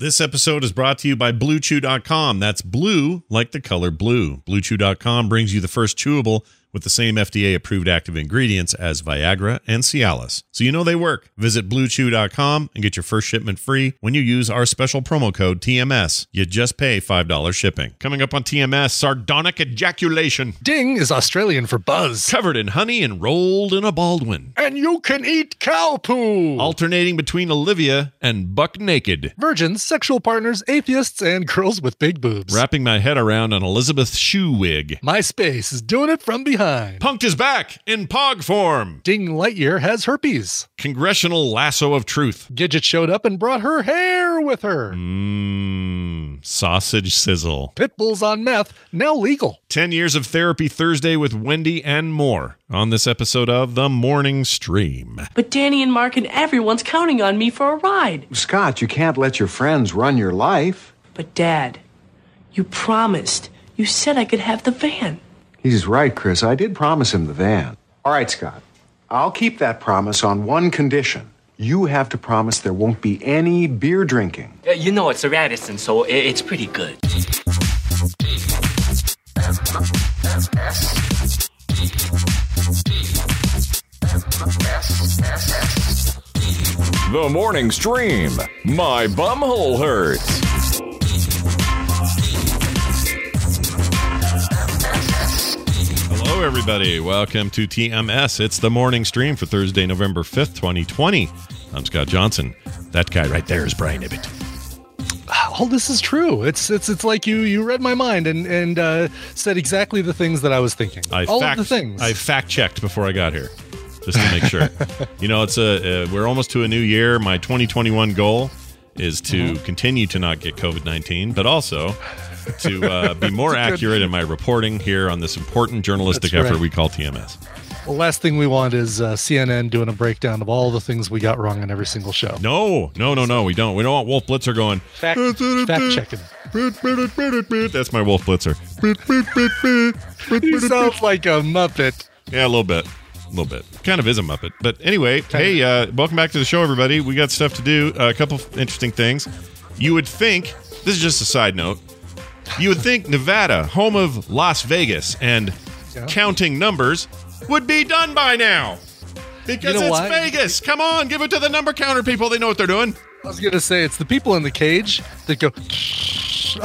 This episode is brought to you by BlueChew.com. That's blue like the color blue. BlueChew.com brings you the first chewable with the same FDA approved active ingredients as Viagra and Cialis. So you know they work. Visit BlueChew.com and get your first shipment free when you use our special promo code TMS. You just pay $5 shipping. Coming up on TMS, sardonic ejaculation. Ding is Australian for buzz. Covered in honey and rolled in a Baldwin. And you can eat cow poo. Alternating between Olivia and Buck Naked. Virgins, sexual partners, atheists, and girls with big boobs. Wrapping my head around an Elizabeth Shue wig. MySpace is doing it from behind. Punk'd is back in POG form. Ding Lightyear has herpes. Congressional lasso of truth. Gidget showed up and brought her hair with her. Mmm, sausage sizzle. Pitbulls on meth, now legal. 10 years of therapy Thursday with Wendi and more on this episode of The Morning Stream. But Danny and Mark and everyone's counting on me for a ride. Scott, you can't let your friends run your life. But Dad, you promised. You said I could have the van. He's right, Chris. I did promise him the van. All right, Scott. I'll keep that promise on one condition. You have to promise there won't be any beer drinking. Uh, you know, it's a Radisson, so i- it's pretty good. The morning stream. My bumhole hurts. Hello, everybody. Welcome to TMS. It's the morning stream for Thursday, November 5th, 2020. I'm Scott Johnson. That guy right there is Brian Ibbott. All this is true. It's it's it's like you you read my mind and and uh, said exactly the things that I was thinking. I All fact, of the things. I fact checked before I got here, just to make sure. you know, it's a uh, we're almost to a new year. My 2021 goal is to Mm-hmm. continue to not get COVID 19, but also to uh, be more accurate in my reporting here on this important journalistic That's effort right. we call TMS. the last thing we want is uh, CNN doing a breakdown of all the things we got wrong on every single show. No, no, no, no, we don't. We don't want Wolf Blitzer going. Fact, fact checking. That's my Wolf Blitzer. He sounds like a muppet. Yeah, a little bit. A little bit. Kind of is a Muppet. But anyway, hey, uh, welcome back to the show, everybody. We got stuff to do. Uh, a couple interesting things. You would think, this is just a side note, you would think Nevada, home of Las Vegas and Yeah. counting numbers, would be done by now. Because You know it's? Vegas. Come on, give it to the number counter people. They know what they're doing. I was gonna say it's the people in the cage that go.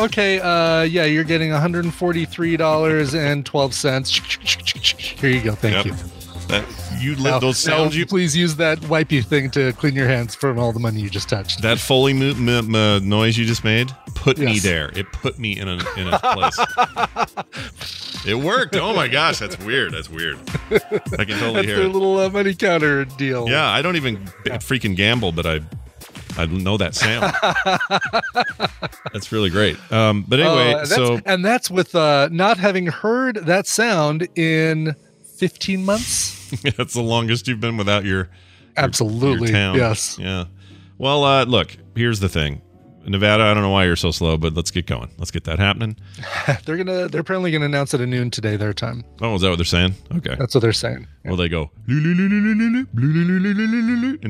Okay, uh, yeah, you're getting 143 dollars and 12 cents. Here you go. Thank Yep. you. That, you Now- those sounds you please use that wipey thing to clean your hands from all the money you just touched. That Foley mo- m- m- noise you just made put me there. It put me in a in a place. it worked. Oh my gosh, that's weird. That's weird. I can totally That's hear their it. little uh, money counter deal. Yeah, I don't even b- freaking gamble, but I I know that sound. that's really great. Um, but anyway, Uh, so and that's with uh, not having heard that sound in 15 months. that's the longest you've been without your Absolutely, your town. yes. Yeah. Well, uh, look. Here's the thing. Nevada, I don't know why you're so slow, but let's get going. Let's get that happening. They're gonna. They're apparently gonna announce it at noon today, their time. Oh, is that what they're saying? Okay. That's what they're saying. Will they go and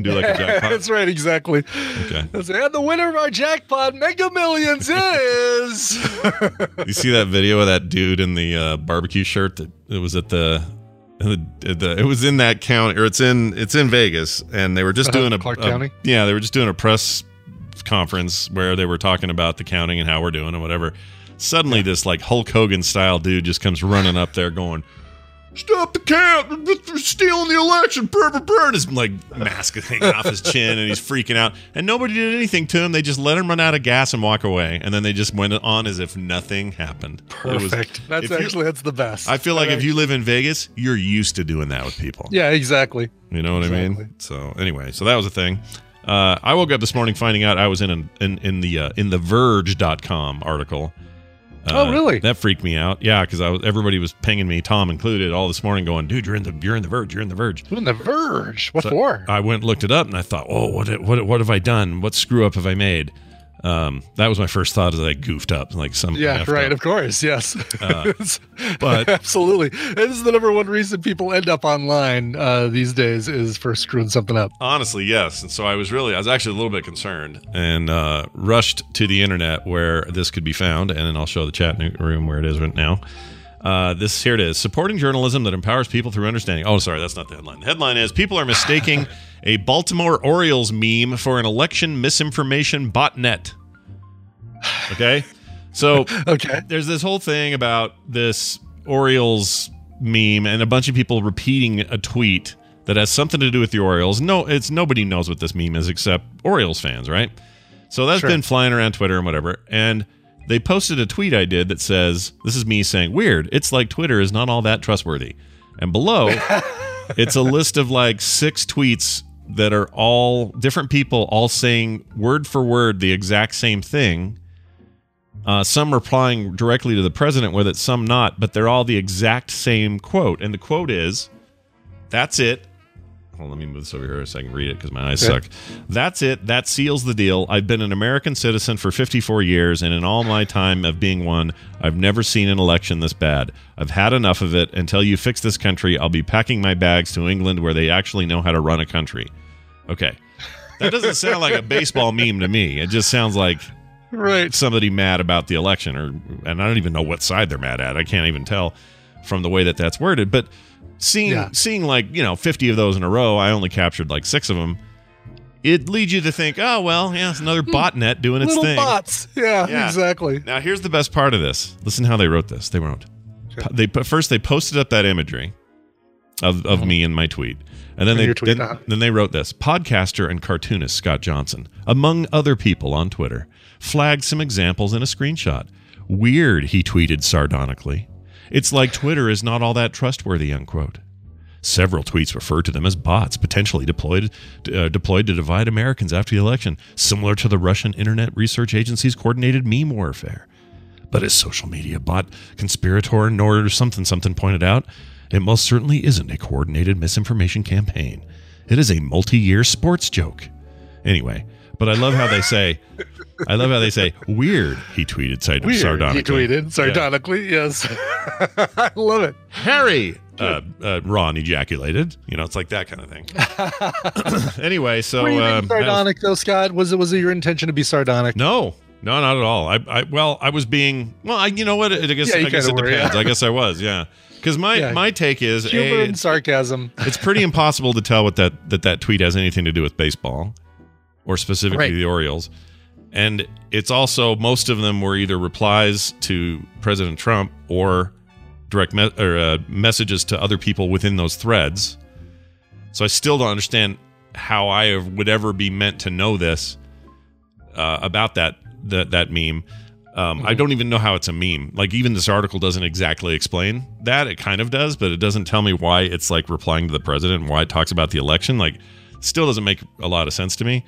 do like a jackpot? That's right, exactly. Okay. That's- And the winner of our jackpot Mega Millions is. You see that video of that dude in the uh, barbecue shirt that it was at the, the, the it was in that county or it's in it's in Vegas and they were just Uh-huh, doing a Clark a- County? yeah they were just doing a press conference where they were talking about the counting and how we're doing and whatever. Suddenly, this like Hulk Hogan style dude just comes running up there going. Stop the count! They're stealing the election! Brr, brr. And his like mask is hanging off his chin, and he's freaking out. And nobody did anything to him. They just let him run out of gas and walk away. And then they just went on as if nothing happened. It was- Perfect. that's if you- actually that's the best. I feel like That if you live in Vegas, you're used to doing that with people. Yeah, exactly. You know what I mean? So anyway, so that was a thing. Uh, I woke up this morning finding out I was in an, in in the uh, in the Verge.com article. Uh, Oh, really? That freaked me out. Yeah, because I was everybody was pinging me, Tom included, all this morning, going, "Dude, you're in the you're in the Verge. You're in the Verge." Doing the Verge. What So for? I went and looked it up, and I thought, "Oh, what what what have I done? What screw up have I made?" Um, that was my first thought as I goofed up like some Yeah, right. up. Of course, yes. but- absolutely, this is the number one reason people end up online uh, these days is for screwing something up. Honestly, yes. And so I was really, I was actually a little bit concerned and uh, rushed to the internet where this could be found. And then I'll show the chat room where it is right now. Uh, this here it is supporting journalism that empowers people through understanding. Oh, sorry, that's not the headline. The headline is people are mistaking a Baltimore Orioles meme for an election misinformation botnet. Okay. So Okay. there's this whole thing about this Orioles meme and a bunch of people repeating a tweet that has something to do with the Orioles. No, it's nobody knows what this meme is except Orioles fans, right? So that's Sure. been flying around Twitter and whatever. And they posted a tweet I did that says, "This is me saying weird. It's like Twitter is not all that trustworthy." And below, it's a list of like six tweets that are all different people all saying word for word the exact same thing uh, some replying directly to the president with it, some not, but they're all the exact same quote. And the quote is, That's it. Hold on, let me move this over here so I can read it because my eyes Okay. suck. That's it. That seals the deal. I've been an American citizen for 54 years, and in all my time of being one, I've never seen an election this bad. I've had enough of it. Until you fix this country, I'll be packing my bags to England where they actually know how to run a country. Okay. That doesn't sound like a baseball meme to me. It just sounds like Right. somebody mad about the election or and I don't even know what side they're mad at. I can't even tell from the way that that's worded, but seeing Yeah. seeing like, you know, 50 of those in a row, I only captured like 6 of them. It leads you to think, "Oh, well, yeah, it's another botnet doing its Hmm. Little thing." bots. Yeah, Yeah. exactly. Now, here's the best part of this. Listen how they wrote this. They wrote, they first they posted up that imagery of, of me in my tweet, and then In they tweet, then, uh-huh. then they wrote this: podcaster and cartoonist Scott Johnson, among other people on Twitter, flagged some examples in a screenshot. Weird, he tweeted sardonically. It's like Twitter is not all that trustworthy. Unquote. Several tweets referred to them as bots, potentially deployed uh, deployed to divide Americans after the election, similar to the Russian Internet Research Agency's coordinated meme warfare. But as social media bot conspirator Nord something something pointed out, it most certainly isn't a coordinated misinformation campaign. It is a multi-year sports joke. Anyway, but I love how they say, I love how they say, weird. He tweeted sard- Weird. sardonically. He tweeted sardonically. Yes. I love it. Harry, uh, uh, Ron ejaculated. You know, it's like that kind of thing. anyway, so Were you being um, that was- sardonic though, Scott? Was it was it your intention to be sardonic? no, no, not at all. I, I, well, I was being, well, I, you know what? I guess, Yeah, I guess it were, depends. yeah. I guess I was, yeah. Because my, Yeah. my take is, Humor a, and sarcasm. it's pretty impossible to tell what that that that tweet has anything to do with baseball or specifically Right. the Orioles. And it's also most of them were either replies to President Trump or direct me- or uh, messages to other people within those threads. So I still don't understand how I would ever be meant to know this uh, about that that that meme. Um, I don't even know how it's a meme. Like even this article doesn't exactly explain that. It kind of does, but it doesn't tell me why it's like replying to the president and why it talks about the election. Like, still doesn't make a lot of sense to me,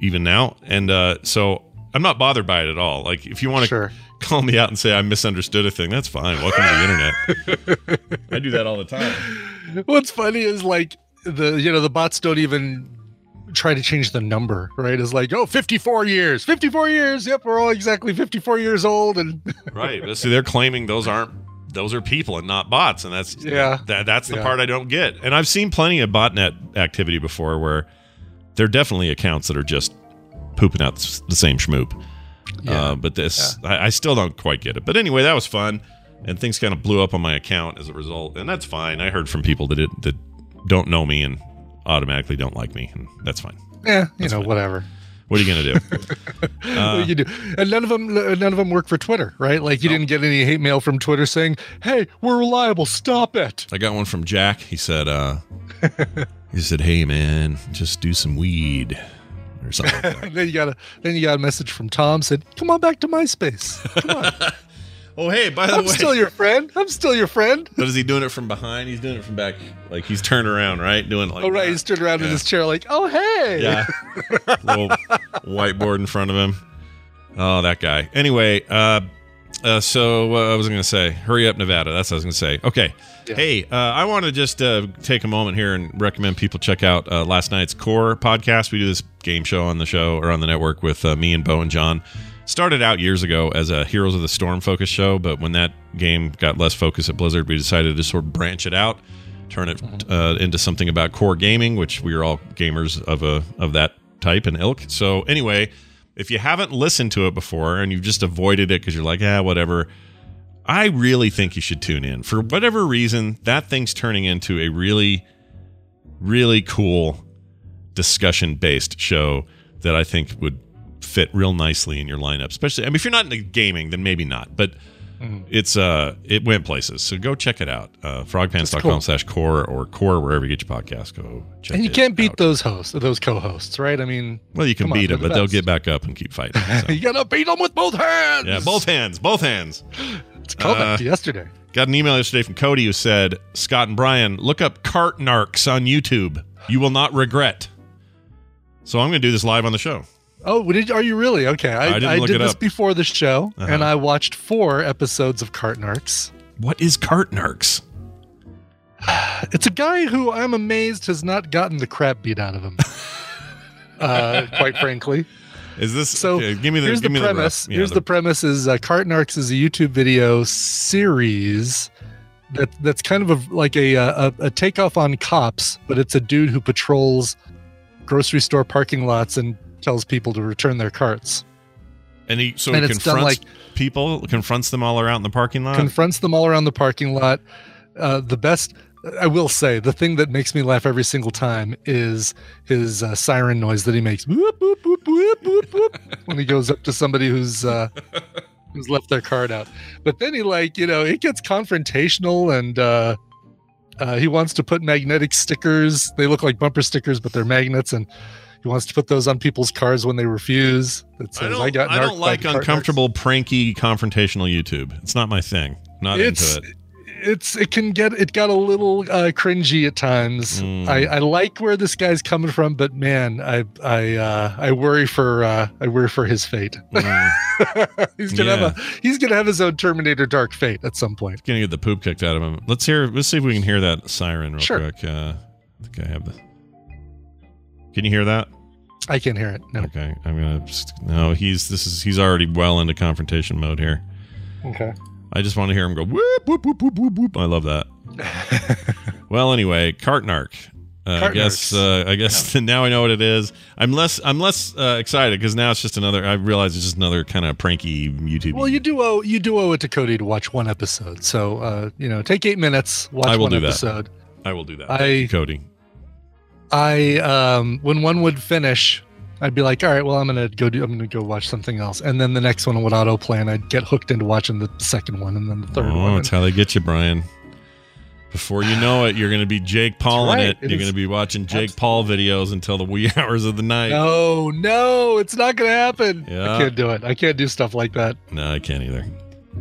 even now. And uh, so I'm not bothered by it at all. Like, if you want to Sure. call me out and say I misunderstood a thing, that's fine. Welcome to the internet. I do that all the time. What's funny is like the you know the bots don't even try to change the number, right? It's like, oh, 54 years. 54 years. Yep, we're all exactly 54 years old and Right. But see, they're claiming those aren't those are people and not bots, and that's Yeah. that, that's the Yeah. part I don't get. And I've seen plenty of botnet activity before where there are definitely accounts that are just pooping out the same schmoop. Yeah. Uh, but this, I, I still don't quite get it. But anyway, that was fun, and things kind of blew up on my account as a result, and that's fine. I heard from people that it, that don't know me and automatically don't like me, and that's fine. yeah, you know, whatever. What are you gonna do? Uh, you do? And none of them, none of them work for Twitter, right? Like you didn't get any hate mail from Twitter saying, "Hey, we're reliable. Stop it." I got one from Jack. He said, uh, he said, "Hey man, just do some weed or something." Like that. Then you got a, then you got a message from Tom said, "Come on back to MySpace. Come on, oh hey, by the way I'm still your friend. I'm still your friend." but is he doing it from behind? He's doing it from back, like he's turned around, right? Doing like Oh right, that. he's turned around in his chair like, "Oh hey." Yeah. Little whiteboard in front of him. Oh, that guy. Anyway, uh, Uh, so uh, I was going to say, hurry up, Nevada. That's what I was going to say. Okay. Yeah. Hey, uh, I want to just uh, take a moment here and recommend people check out uh, last night's Core podcast. We do this game show on the show or on the network with uh, me and Bo and John. Started out years ago as a Heroes of the Storm focused show, but when that game got less focus at Blizzard, we decided to sort of branch it out, turn it uh, into something about core gaming, which we are all gamers of a of that type and ilk. So anyway, if you haven't listened to it before and you've just avoided it because you're like, ah, whatever, I really think you should tune in. For whatever reason, that thing's turning into a really, really cool discussion based show that I think would fit real nicely in your lineup. Especially, I mean, if you're not into gaming, then maybe not, but it's uh it went places so go check it out uh frogpants.com cool. slash core or core wherever you get your podcast go check And you can't beat out. those hosts, those co-hosts, right? I mean, well you can come on, beat them the but they'll get back up and keep fighting so. you gotta beat them with both hands. yeah both hands both hands It's called Uh, yesterday. Got an email yesterday from Cody who said, Scott and Brian, look up cart narcs on YouTube. You will not regret. So I'm going to do this live on the show. Oh, did, are you really? Okay, I, I I did this up. before the show, Uh-huh. and I watched four episodes of Cart Narcs. What is Cart Narcs? It's a guy who I'm amazed has not gotten the crap beat out of him. uh, quite frankly. Is this So okay, give me the here's give the me premise. The yeah, here's the, premise: is uh, Cart Narcs is a YouTube video series that that's kind of a, like a, uh, a a takeoff on Cops, but it's a dude who patrols grocery store parking lots and tells people to return their carts. and he so and he confronts like- people, confronts them all around the parking lot. confronts them all around the parking lot. Uh, the best, I will say, the thing that makes me laugh every single time is his uh, siren noise that he makes whoop, whoop, whoop, when he goes up to somebody who's uh, who's left their card out. But then he like you know it gets confrontational and. Uh, uh, he wants to put magnetic stickers. They look like bumper stickers, but they're magnets, and he wants to put those on people's cars when they refuse. That says, I don't, "I got." I don't like uncomfortable, pranky, confrontational YouTube. It's not my thing. Not it's into it. it's it can get it got a little uh, cringy at times. Mm. I, I like where this guy's coming from, but man, I I uh, I worry for uh, I worry for his fate. Mm. he's gonna have a he's gonna have his own Terminator Dark Fate at some point. Gonna get the poop kicked out of him. Let's hear. Let's see if we can hear that siren real Sure. quick. Uh, I think I have the. Can you hear that? I can't hear it. No. Okay, I'm gonna. just- No, he's this is he's already well into confrontation mode here. Okay. I just want to hear him go whoop whoop whoop whoop whoop whoop. I love that. well, anyway, Cartnark. Uh, I guess. Uh, I guess now I know what it is. I'm less. I'm less uh, excited because now it's just another. I realize it's just another kind of pranky YouTube. Well, you do owe you do owe it to Cody to watch one episode. So uh, you know, take eight minutes, watch I will one do that. I will do that. I- Cody. I um when one would finish, I'd be like, all right, well, I'm gonna go do I'm gonna go watch something else, and then the next one would autoplay, and I'd get hooked into watching the second one, and then the third oh, one. that's how they get you, Brian. Before you know it, you're going to be Jake Paul in right. it. It You're going to be watching Jake Paul videos until the wee hours of the night. No, no, it's not gonna happen. Yeah. I can't do it. I can't do stuff like that. No, I can't either.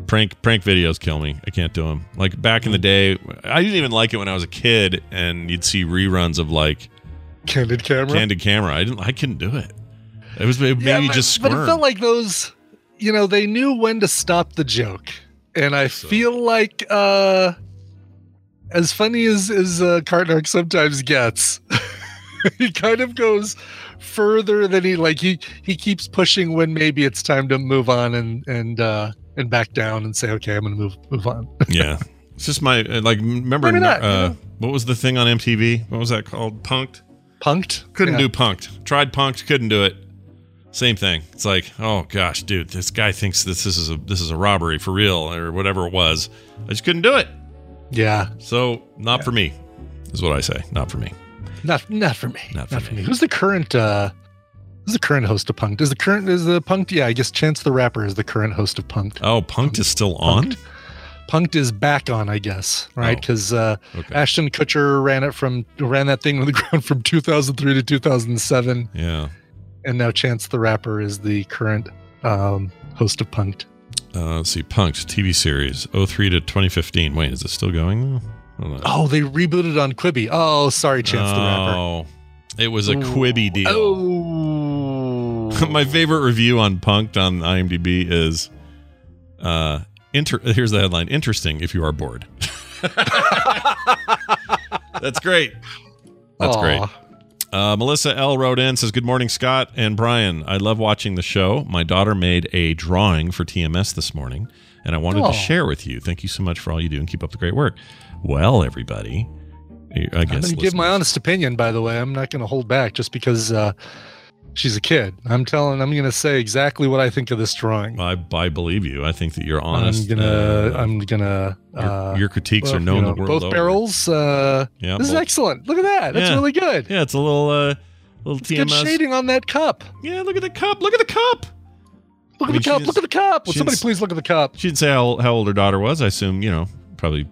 Prank prank videos kill me. I can't do them. Like back in the day, I didn't even like it when I was a kid, and you'd see reruns of like Candid camera. Candid Camera. I didn't. I couldn't do it. It was it made Yeah, but- just squirm. But it felt like those, you know, they knew when to stop the joke, and I feel like, uh as funny as as uh, Cartnark sometimes gets, he kind of goes further than he like. He he keeps pushing when maybe it's time to move on and and uh and back down and say, okay, I'm gonna move move on. yeah, it's just my like. Remember, Maybe not, you uh, know? what was the thing on MTV? What was that called? Punk'd. Punk'd. Couldn't Yeah. do punk'd. Tried punk'd. Couldn't do it. Same thing. It's like, oh gosh, dude, this guy thinks this, this is a this is a robbery for real or whatever it was. I just couldn't do it. Yeah, So not for me, is what I say. Not for me. not not for me. Not Not, for for me. me. Who's the current? uh Who's the current host of Punk'd? Is the current is the Punk'd? Yeah, I guess Chance the Rapper is the current host of Punk'd. Oh, punk'd is still on. Punk'd. Punk'd is back on, I guess, right? Oh, Because uh, okay. Ashton Kutcher ran it from ran that thing on the ground from 2003 to 2007, Yeah. and now Chance the Rapper is the current um, host of Punk'd. Uh, let's see. Punk'd TV series 03 to 2015. Wait, is it still going? Oh, they rebooted on Quibi. Oh, sorry, Chance the Rapper. Oh, it was a Ooh. Quibi deal. Oh, My favorite review on Punk'd on IMDb is Uh, inter- here's the headline: Interesting if you are bored. That's great. That's Aw. great. Uh, Melissa L wrote in says, "Good morning, Scott and Brian. I love watching the show. My daughter made a drawing for TMS this morning, and I wanted Aw. to share with you. Thank you so much for all you do, and keep up the great work." Well, everybody, I guess I'm going to give my honest opinion, by the way. I'm not going to hold back just because uh, she's a kid. I'm telling, I'm going to say exactly what I think of this drawing. I, I believe you. I think that you're honest. I'm gonna, uh, I'm gonna. your, Uh, your critiques well, are known you know, the world both over. barrels. Uh, Yeah, this is excellent. Look at that. That's Yeah. really good. Yeah, it's a little uh, little It's good shading on that cup. Yeah, look at the cup. Look at the cup. Look I at mean, the cup. Look at the cup. Will somebody please look at the cup? She didn't say how, how old her daughter was. I assume, you know, probably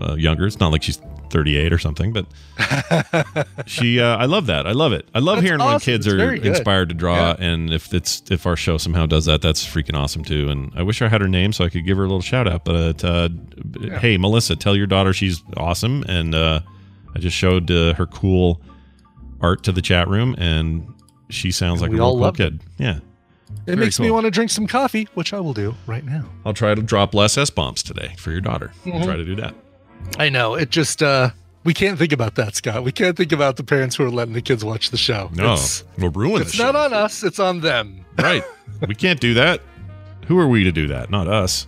uh, younger. It's not like she's 38 or something, but she, uh, I love that. I love it. I love That's hearing when kids It's are inspired to draw. Yeah. And if it's, if our show somehow does that, that's freaking awesome too. And I wish I had her name so I could give her a little shout out. But, uh, hey, Melissa, tell your daughter she's awesome. And, uh, I just showed uh, her cool art to the chat room and she sounds like And we a real cool kid. Yeah. It Very makes me want to drink some coffee, which I will do right now. I'll try to drop less S bombs today for your daughter. I'll Mhm. try to do that. I know. It just uh we can't think about that, Scott. We can't think about the parents who are letting the kids watch the show. No, It's, we'll ruin it's not show. on us, it's on them. Right. we can't do that. Who are we to do that? Not us.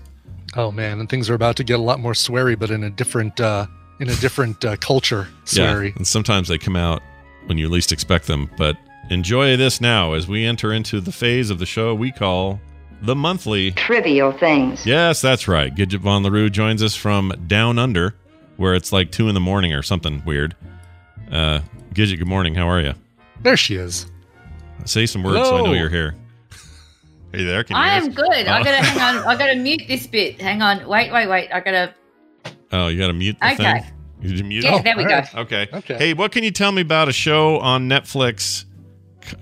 Oh man, and things are about to get a lot more sweary, but in a different uh in a different uh, culture sweary. Yeah, And sometimes they come out when you least expect them. But enjoy this now as we enter into the phase of the show we call the monthly. Trivial things. Yes, that's right. Gidget Von LaRue joins us from down under, where it's like two in the morning or something weird. Uh, Gidget, good morning. How are you? There she is. Say some words so I know you're here. Are you there? Can you I hear am us? good. I Oh. gotta hang on. I gotta mute this bit. Hang on. Wait, wait, wait. I gotta. Oh, you got to mute the Okay. thing? Did you mute Yeah, it? there we all go. Okay. Okay. Hey, what can you tell me about a show on Netflix?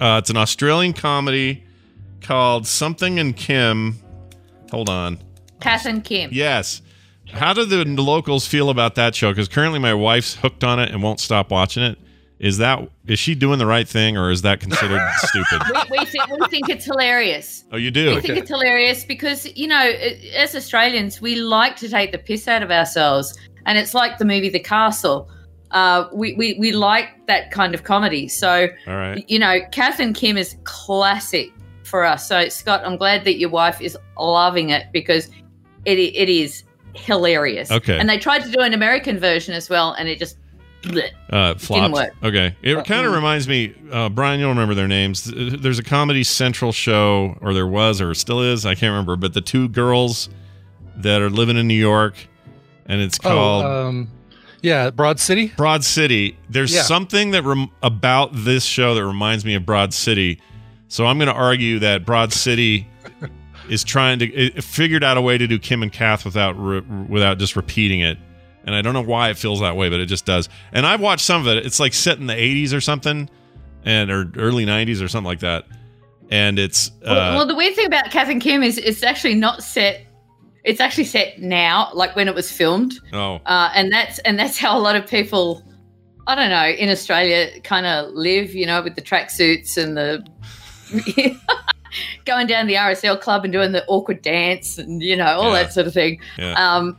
Uh, it's an Australian comedy called Something and Kim. Hold on. Kath and Kim. Yes. How do the locals feel about that show? Because currently my wife's hooked on it and won't stop watching it. Is that is she doing the right thing or is that considered stupid? We, we, think, we think it's hilarious. Oh, you do. We do. think it's hilarious because, you know, as Australians, we like to take the piss out of ourselves. And it's like the movie The Castle. Uh, we, we, we like that kind of comedy. So, All right. you know, Kath and Kim is classic for us. So, Scott, I'm glad that your wife is loving it because it, it is hilarious. Okay. And they tried to do an American version as well, and it just. bleh. Uh, flopped. work. Okay. It kind of reminds me, uh, Brian, you'll remember their names. There's a Comedy Central show, or there was, or still is. I can't remember. But the two girls that are living in New York, and it's called oh, um yeah, Broad City. Broad City. There's Yeah. something that rem- about this show that reminds me of Broad City. So I'm going to argue that Broad City is trying to it figured out a way to do Kim and Kath without re- without just repeating it. And I don't know why it feels that way, but it just does. And I've watched some of it. It's like set in the 80s or something, and or early 90s or something like that. And it's uh, well, well, the weird thing about Kath and Kim is it's actually not set. It's actually set now, like when it was filmed, oh uh, and that's and that's how a lot of people, I don't know, in Australia kind of live. You know, with the tracksuits and the going down the RSL club and doing the awkward dance and you know all Yeah. that sort of thing. yeah. Um,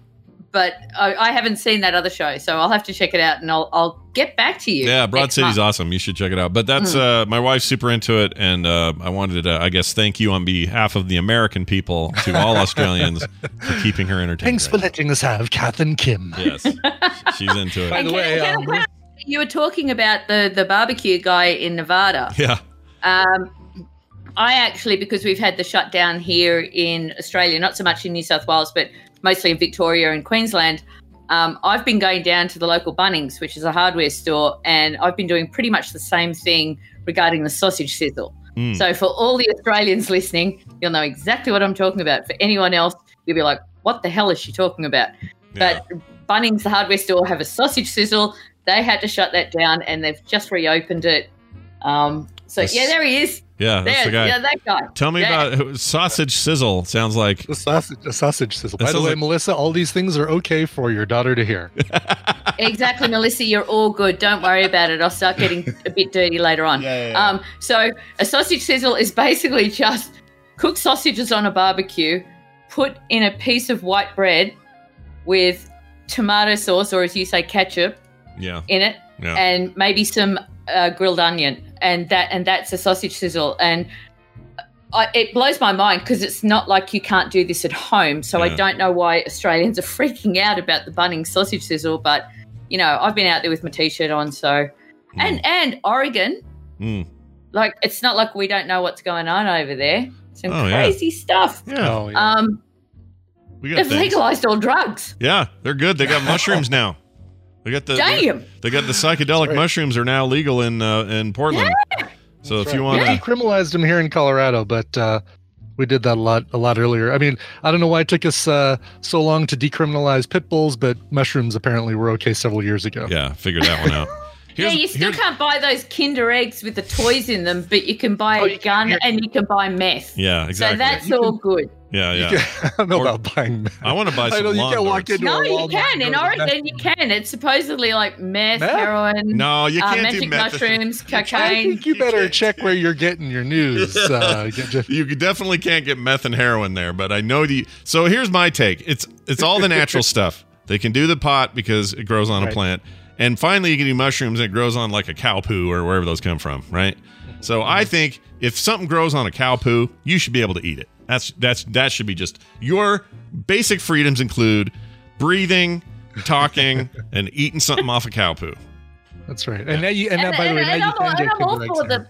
but I, I haven't seen that other show, so I'll have to check it out and I'll I'll get back to you. Yeah, Broad City's month. awesome. You should check it out. But that's Hmm. uh, my wife's super into it, and uh, I wanted to, I guess, thank you on behalf of the American people to all Australians for keeping her entertained. Thanks for letting us have Kath and Kim. Yes, she's into it. By the way, um, you were talking about the the barbecue guy in Nevada. Yeah. Um, I actually, because we've had the shutdown here in Australia, not so much in New South Wales, but mostly in Victoria and Queensland. Um, I've been going down to the local Bunnings, which is a hardware store, and I've been doing pretty much the same thing regarding the sausage sizzle. Mm. So, for all the Australians listening, you'll know exactly what I'm talking about. For anyone else, you'll be like, what the hell is she talking about? Yeah. But Bunnings, the hardware store, have a sausage sizzle. They had to shut that down, and they've just reopened it. Um, so yeah, there he is. Yeah, that's There, the guy. yeah, that guy. Tell me Yeah. about sausage sizzle. Sounds like The sausage, the sausage sizzle. That By the way, like- Melissa, all these things are okay for your daughter to hear. exactly, Melissa. You're all good. Don't worry about it. I'll start getting a bit dirty later on. Yeah, yeah, yeah. Um, so a sausage sizzle is basically just cook sausages on a barbecue, put in a piece of white bread with tomato sauce, or as you say, ketchup Yeah. in it, Yeah. and maybe some uh, grilled onion, and that and that's a sausage sizzle. And I, it blows my mind because it's not like you can't do this at home. So I don't know why Australians are freaking out about the Bunnings sausage sizzle, but you know I've been out there with my t-shirt on, so and and Oregon, Mm. like it's not like we don't know what's going on over there. Some Oh, yeah. crazy stuff. Yeah. Oh, yeah. Um, we got they've things. legalized all drugs. Yeah, they're good. They got mushrooms now. They got the Damn. They got the psychedelic right. mushrooms are now legal in uh, in Portland. Yeah. So if you want we to, decriminalized them here in Colorado, but uh, we did that a lot a lot earlier. I mean, I don't know why it took us uh, so long to decriminalize pit bulls, but mushrooms apparently were okay several years ago. yeah, figure that one out. yeah, you still can't buy those Kinder eggs with the toys in them, but you can buy Oh, a you can- gun and you can buy meth. Yeah, exactly. So that's all good. Yeah, yeah. I don't know Or- about buying. meth. I want to buy I know you can't walk darts. into No, a you can. In go to Oregon, you can. It's supposedly like meth, Meth? heroin, No, you uh, can't do magic meth. mushrooms, I cocaine. think you better check where you're getting your news. Uh, You definitely can't get meth and heroin there, but I know the. So here's my take. It's it's all the natural stuff. They can do the pot because it grows on a plant, and finally you can do mushrooms and it grows on like a cow poo or wherever those come from, right? So I think if something grows on a cow poo, you should be able to eat it. That's that's that should be just your basic freedoms include breathing, talking, and eating something off a cow poo. That's right. And now you and, now, by the way, now and you I'm, can get I'm all for the.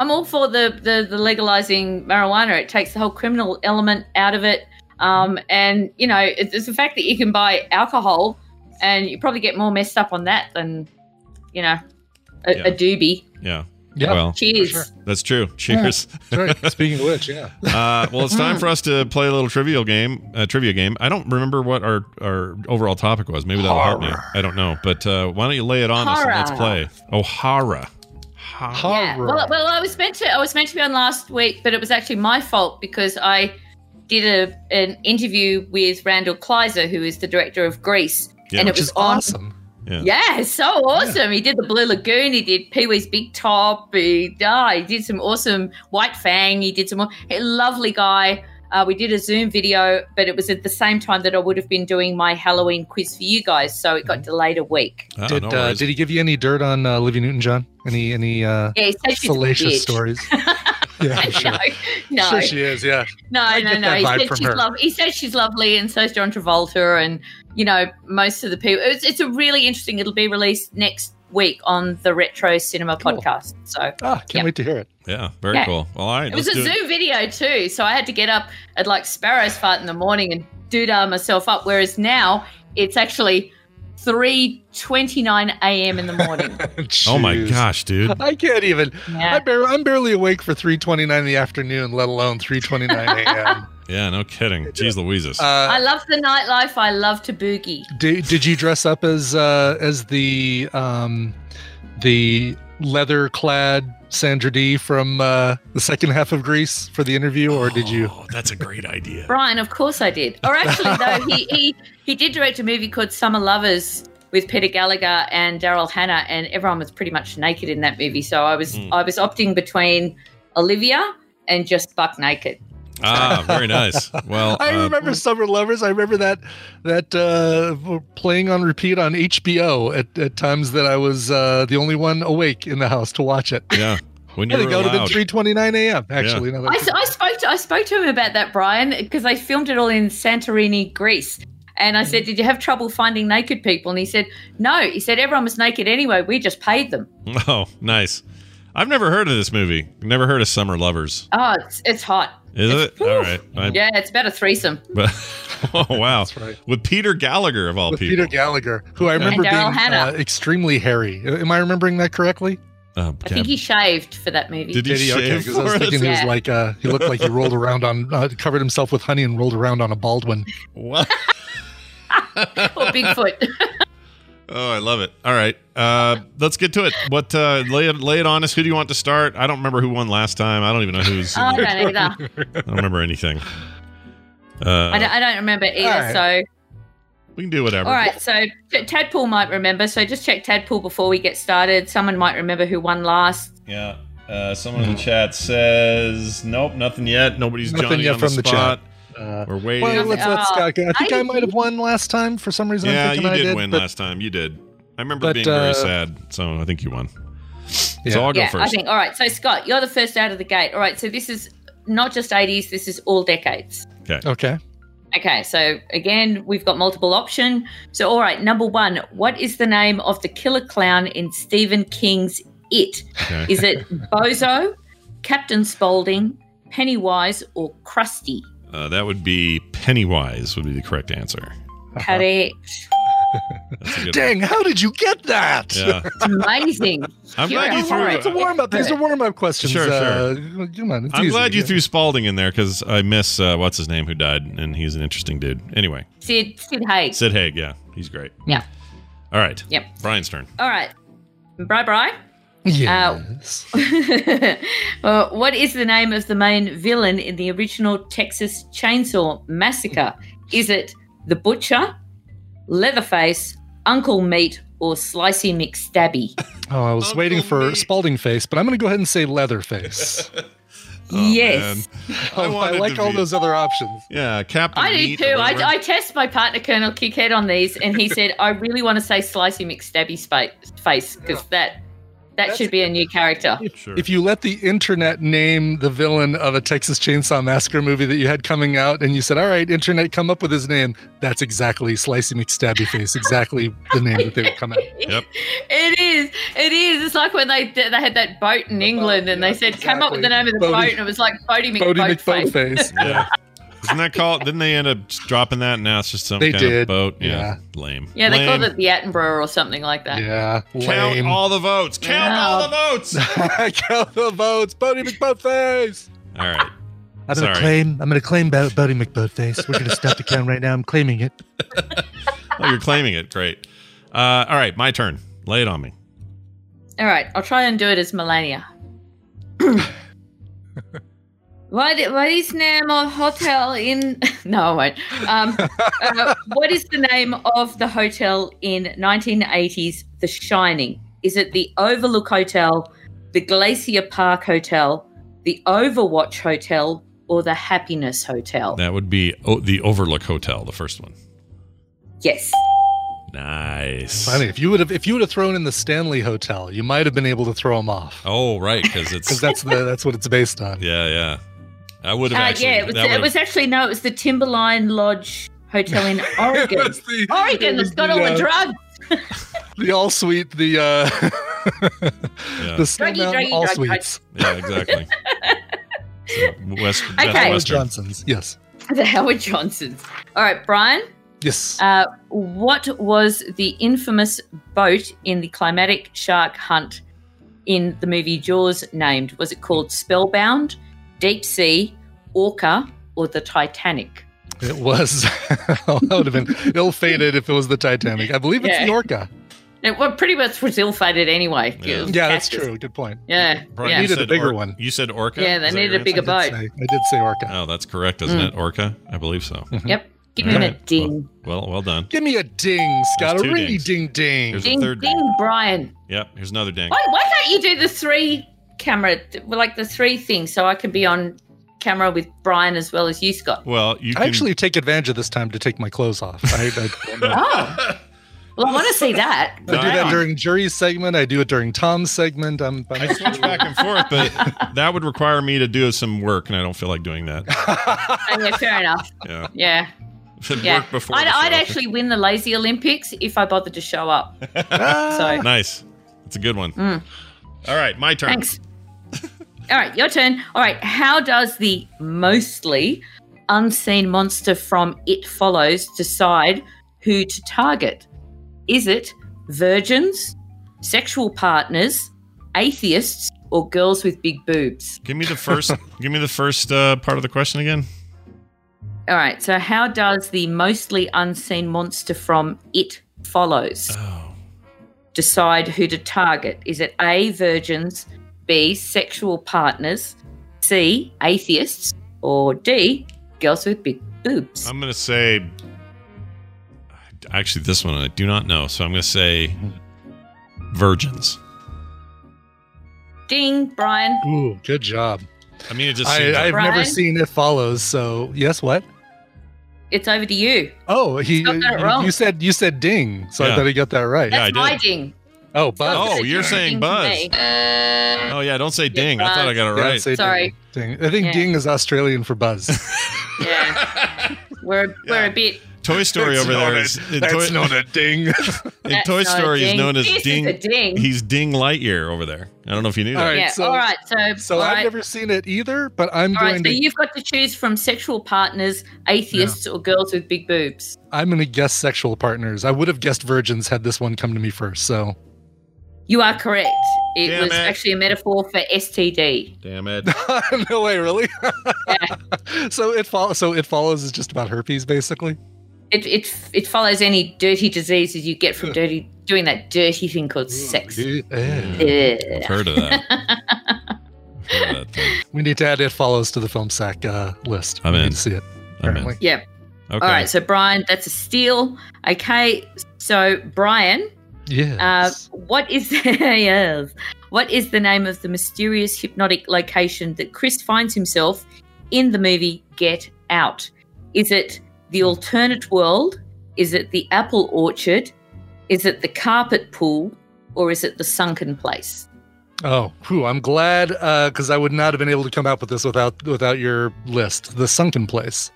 I'm all for the, the the legalizing marijuana. It takes the whole criminal element out of it, um, and you know, it's, it's the fact that you can buy alcohol, and you probably get more messed up on that than, you know, a, Yeah. a doobie. Yeah. Yeah, Well, Cheers. sure. that's true. Cheers. That's right. Speaking of which, yeah. Uh, well, it's time for us to play a little trivial game. A trivia game. I don't remember what our, our overall topic was. Maybe that'll help me. I don't know. But uh, why don't you lay it on us and let's play? O'Hara. Horror. Yeah. Horror. Well, well, I was meant to I was meant to be on last week, but it was actually my fault because I did a an interview with Randall Kleiser, who is the director of Grease, Yeah. and it was is on. Awesome. Yeah, so awesome. He did the Blue Lagoon. He did Pee Wee's Big Top. He, ah, he did some awesome White Fang. He did some more. A lovely guy. Uh, we did a Zoom video, but it was at the same time that I would have been doing my Halloween quiz for you guys, so it got delayed a week. Oh, Did no uh, did he give you any dirt on uh, Olivia Newton John? Any any uh, Yeah, he said she's a salacious stories? Yeah, I'm sure. no, no, Sure she is. Yeah. no, I no, no. He vibe said she's her. lovely. He said she's lovely, and so's John Travolta, and you know most of the people. It's, it's a really interesting. It'll be released next week on the Retro Cinema Cool. podcast. So Ah, can't Yep. wait to hear it. yeah, very Yeah. cool. Well, all right. It was a do Zoom video too, so I had to get up at like Sparrow's fart in the morning and doodah myself up. Whereas now it's actually three twenty nine a.m. in the morning. Oh my gosh, dude. I can't even. Yeah. I bar- I'm barely awake for 3:29 in the afternoon, let alone 3:29 a.m. Yeah, no kidding. Jeez Louises. I Uh, love the nightlife. I love to boogie. did, did you dress up as uh, as the um, the leather clad Sandra Dee from uh, the second half of Grease for the interview, or did you? Oh, that's a great idea. Brian, of course I did. Or actually, though, he, he he did direct a movie called Summer Lovers with Peter Gallagher and Daryl Hannah, and everyone was pretty much naked in that movie. So I was Mm. I was opting between Olivia and just buck naked. Ah, very nice. Well, I uh, remember Summer Lovers. I remember that that uh, playing on repeat on HBO at, at times that I was uh, the only one awake in the house to watch it. yeah, when I you think were it would have been 3:29 a.m. Actually, now that I, I spoke to I spoke to him about that, Brian, because they filmed it all in Santorini, Greece. And I said, "Did you have trouble finding naked people?" And he said, "No." He said, "Everyone was naked anyway. We just paid them." Oh, nice. I've never heard of this movie. Never heard of Summer Lovers. Oh, it's it's hot. Is It's- it? All right. I- Yeah, it's about a threesome. But oh wow, That's right. with Peter Gallagher of all with people. Peter Gallagher, who I remember being uh, extremely hairy. Am I remembering that correctly? Oh, I think he shaved for that movie. Did he Did he? Shave because I was thinking us? he was Yeah. like uh, he looked like he rolled around on uh, covered himself with honey and rolled around on a Baldwin. What? or Bigfoot. Oh, I love it. All right, uh, let's get to it. What? Uh, lay it lay it on us. Who do you want to start? I don't remember who won last time. I don't even know who's. in I don't either. I don't remember anything. Uh, I don't, I don't remember either. All right. So, we can do whatever. all right. So, T- Tadpool might remember. So, just check Tadpool before we get started. Someone might remember who won last. Yeah. Uh, someone in the chat says, "Nope, nothing yet. Nobody's Nothing Johnny yet on the from the spot." Uh, We're waiting. well, let's let Uh, Scott. I think I, I- might have won last time for some reason. yeah, I'm you did, I did win but- last time. You did. I remember but, being very uh, sad, so I think you won. Yeah. So I'll go yeah, first. I think. All right. So Scott, you're the first out of the gate. All right. So this is not just 80s. This is all decades. Okay. Okay. Okay, so again, we've got multiple option. So all right. Number one, what is the name of the killer clown in Stephen King's It? Okay. Is it Bozo, Captain Spaulding, Pennywise, or Krusty? Uh, that would be Pennywise. Would be the correct answer. Correct. That's a good Dang, how did you get that? Yeah. It's amazing. I'm You're glad you threw. warrior. It's a warm up. These are warm up questions. Sure, Uh, come on, I'm easy. glad you Yeah. threw Spaulding in there because I miss uh, what's his name who died, and he's an interesting dude. Anyway, Sid, Sid Haig. Sid Haig. Yeah, he's great. Yeah. All right. Yep. Brian's turn. All right. Bye bye. Yes. uh, what is the name of the main villain in the original Texas Chainsaw Massacre? Is it the Butcher, Leatherface, Uncle Meat, or Slicey McStabby? oh, I was Uncle waiting for Me. Spaulding face, but I'm going to go ahead and say Leatherface. Oh, yes, man. Oh, I, like all be- those other options. Yeah, Captain. I do too. I. I test my partner Colonel Kickhead on these, and he said I really want to say Slicey McStabby spa- face because that that That's- should be a new character. Sure. If you let the internet name the villain of a Texas Chainsaw Massacre movie that you had coming out, and you said, "All right, internet, come up with his name," that's exactly Slicey McStabby face, exactly the name that they would come out. Yep. It is. It is. It's like when they they had that boat in England, and they yeah, said, "Come up with the name of the Bodie- boat," and it was like Bodie Boaty McBoatface. McBoatface. Yeah. Isn't that called? Didn't they end up dropping that? Now it's just some They kind did. of boat. Yeah. Yeah. Lame. Yeah, they Lame. called it the Attenborough or something like that. Yeah, Count lame. all the votes. Count Yeah. all the votes. Count the votes, Boaty McBoatface. all right. I'm gonna claim. I'm gonna claim Bo- Boaty McBoatface. We're gonna stop the count right now. I'm claiming it. Oh, you're claiming it. Great. Uh, all right, my turn. Lay it on me. All right, I'll try and do it as Melania. what, what is name of hotel in? No, I won't. Um, uh, what is the name of the hotel in 1980s The Shining? Is it the Overlook Hotel, the Glacier Park Hotel, the Overwatch Hotel, or the Happiness Hotel? That would be o- the Overlook Hotel, the first one. Yes. Nice. Funny if you would have if you would have thrown in the Stanley Hotel, you might have been able to throw him off Oh, right, because it's because that's the that's what it's based on. yeah, yeah. I would have Uh, actually. yeah, it was, that it was actually no, it was the Timberline Lodge Hotel in Oregon. It's the- Oregon it that's was got the, all the uh, drugs. the all suite, the uh Yeah. the Snow Druggy, druggy, all drug, sweets. yeah, exactly. So, West, Best Okay. Western. Johnson's. Yes. The Howard Johnsons. All right, Brian. Yes. Uh, what was the infamous boat in the climatic shark hunt in the movie Jaws named? Was it called Spellbound, Deep Sea, Orca, or the Titanic? It was that would have been ill fated if it was the Titanic. I believe it's Yeah. the Orca. It well, pretty much was ill-fated anyway. Yeah. Yeah, that's true. Good point. Yeah, Brian, yeah. Needed a bigger or- one. You said Orca? Yeah, they needed your a bigger answer? I boat. did say, I did say Orca. Oh, that's correct, isn't Mm. it? Orca? I believe so. Yep. Give me All a ding. Well, well done. Give me a ding, Scott. There's A two ringy dings. ding ding. Here's a Ding, third ding, ding. Brian. Yep, here's another ding. Why, why can't you do the three camera, like the three things, so I can be on camera with Brian as well as you, Scott? Well, you can I actually take advantage of this time to take my clothes off. I, I, Oh. Well, I want to see that. I do that during jury's segment. I do it during Tom's segment. I'm, I'm I switch back and forth, but that would require me to do some work, and I don't feel like doing that. Oh, yeah, fair enough. Yeah, Yeah, yeah. yeah. work before. I'd, I'd actually win the Lazy Olympics if I bothered to show up. So nice. It's a good one. Mm. All right, my turn. thanks. All right, your turn. All right, how does the mostly unseen monster from It Follows decide who to target? Is it virgins, sexual partners, atheists, or girls with big boobs? Give me the first. give me the first uh, part of the question again. All right, so how does the mostly unseen monster from It Follows Oh, decide who to target? Is it A, virgins, B, sexual partners, C, atheists, or D, girls with big boobs? I'm gonna say. Actually, this one I do not know, so I'm gonna say virgins. Ding, Brian. Ooh, good job. I mean, it just I, seems like- I've never seen It Follows, so yes, what? it's over to you. Oh, he. Scott got it you- wrong. You said you said ding, so Yeah. I thought he got that right. Yeah, I That's my did. ding. Oh, Buzz. Oh, you're saying Buzz. Oh yeah, don't say ding. I thought I got it Yeah, right. say Sorry. Ding. Ding. I think Yeah. ding is Australian for buzz. Yeah. We're we're Yeah. a bit. Toy Story over there is in That's Toy, known a ding. in That's Toy not a Story is ding. known as This is Ding. a ding. He's Ding Lightyear over there. I don't know if you knew All that. right, yeah. so- all right. So so all I've right. never seen it either, but I'm All right, going so to you've got to choose from sexual partners, atheists, or girls with big boobs. I'm going to guess sexual partners. I would have guessed virgins had this one come to me first. So You are correct. It Damn was it. actually a metaphor for STD. Damn it. no way, really. so it follows. So it follows is just about herpes, basically. It it it follows any dirty diseases you get from dirty doing that dirty thing called sex. Yeah. Ugh. I've heard of that. Heard of that. We need to add it follows to the film sack uh, list. I'm we in. need to see it. I'm in. Yeah. Okay. All right. So Brian, that's a steal. Okay. So Brian, Yes. uh, what is yes? What is the name of the mysterious hypnotic location that Chris finds himself in the movie Get Out? Is it the alternate world? Is it the apple orchard? Is it the carpet pool? Or is it the sunken place? Oh, whew, I'm glad because I would not have been able to come up with this without without your list. The sunken place.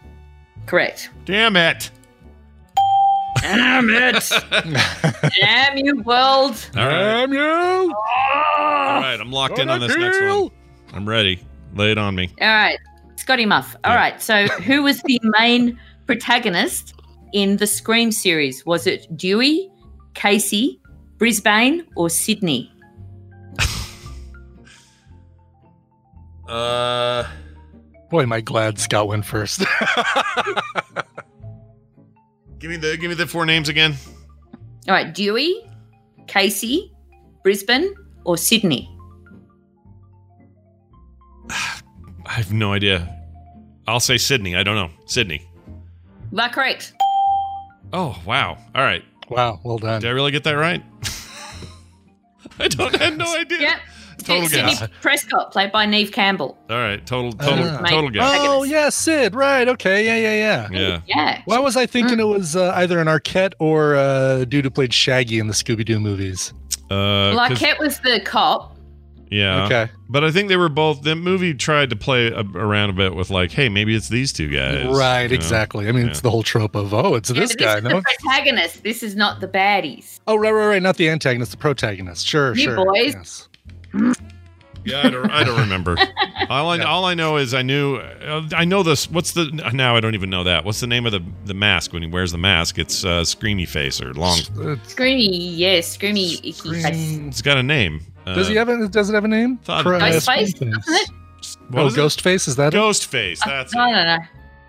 Correct. Damn it. Damn it! Damn you, world! All right. Damn you! All right. I'm locked in on this next one. I'm ready. Lay it on me. All right, Scotty Muff. All Yeah. right, so who was the main protagonist in the Scream series? Was it Dewey, Casey, Brisbane, or Sydney? Uh. Boy, am I glad Scott went first. Give me the give me the four names again. All right, Dewey, Casey, Brisbane, or Sydney? I have no idea. I'll say Sydney. I don't know. Sydney. That correct. Oh wow. All right. wow, well done. Did I really get that right? I don't. I had no idea. Yep. Total Sydney guess. Prescott, played by Neve Campbell. All right. Total. Total. Ah. total guess. Oh yeah, Sid. Right. Okay. Yeah. Yeah. Yeah. Yeah. Yeah. Why was I thinking it was uh, either an Arquette or a dude who played Shaggy in the Scooby Doo movies? Uh, 'cause- Larquette was the cop. yeah. Okay. But I think they were both. The movie tried to play a, around a bit with like, hey, maybe it's these two guys. right. you know? Exactly. I mean, it's the whole trope of oh, it's Yeah, this but guy. is No. the protagonist. This is not the baddies. Oh, right, right, right. Not the antagonist, the protagonist. Sure, You sure. boys. Yes. Yeah, I don't, I don't remember. all I Yeah. all I know is I knew uh, I know this. What's the now? I don't even know that. What's the name of the the mask when he wears the mask? It's uh, Screamy Face or long. Screamy, yes, screamy. Scream- It's got a name. Uh, Does he have a? Does it have a name? Thought- For, uh, Ghostface, Scream what Oh, is it? Ghostface. Is that it? Ghost Face. That's I it. don't know.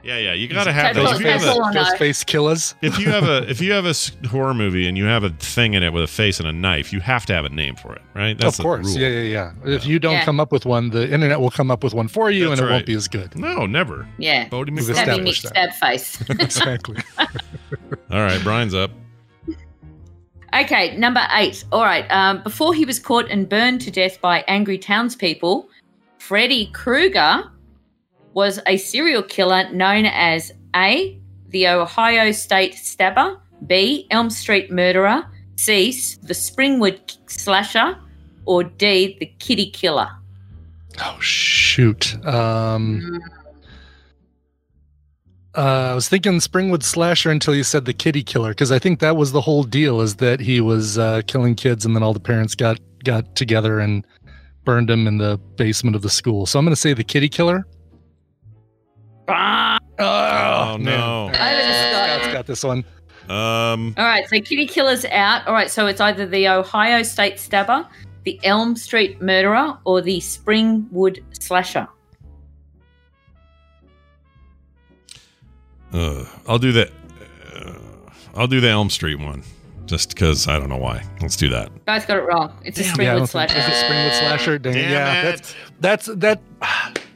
Yeah, yeah. You gotta have those. all- If you have, a, all I know. Ghostface killers. if you have a if you have a s- horror movie and you have a thing in it with a face and a knife, you have to have a name for it, right? That's of the course. rule. Yeah, yeah, yeah. If you don't Yeah. come up with one, the internet will come up with one for you, That's and it right. won't be as good. No, never. Yeah. Bodie We've Stabby Mick stab face. exactly. All right, Brian's up. okay, number eight. All right. Um, before he was caught and burned to death by angry townspeople, Freddy Krueger was a serial killer known as A, the Ohio State Stabber, B, Elm Street Murderer, C, the Springwood Slasher, or D, the Kitty Killer. Oh shoot. Um, uh, I was thinking Springwood Slasher until you said the kitty killer because I think that was the whole deal is that he was uh, killing kids and then all the parents got got together and burned him in the basement of the school. So I'm going to say the kitty killer. Ah! Oh, no. Over to Scott. Scott's got this one. Um, All right, so Kitty Killer's out. All right, so it's either the Ohio State Stabber, the Elm Street Murderer, or the Springwood Slasher. uh, I'll do that. Uh, I'll do the Elm Street one, just because I don't know why. Let's do that. Guys got it wrong. It's a Springwood don't Slasher. Is it Springwood Slasher? Dang, Damn yeah, it. that's that's that.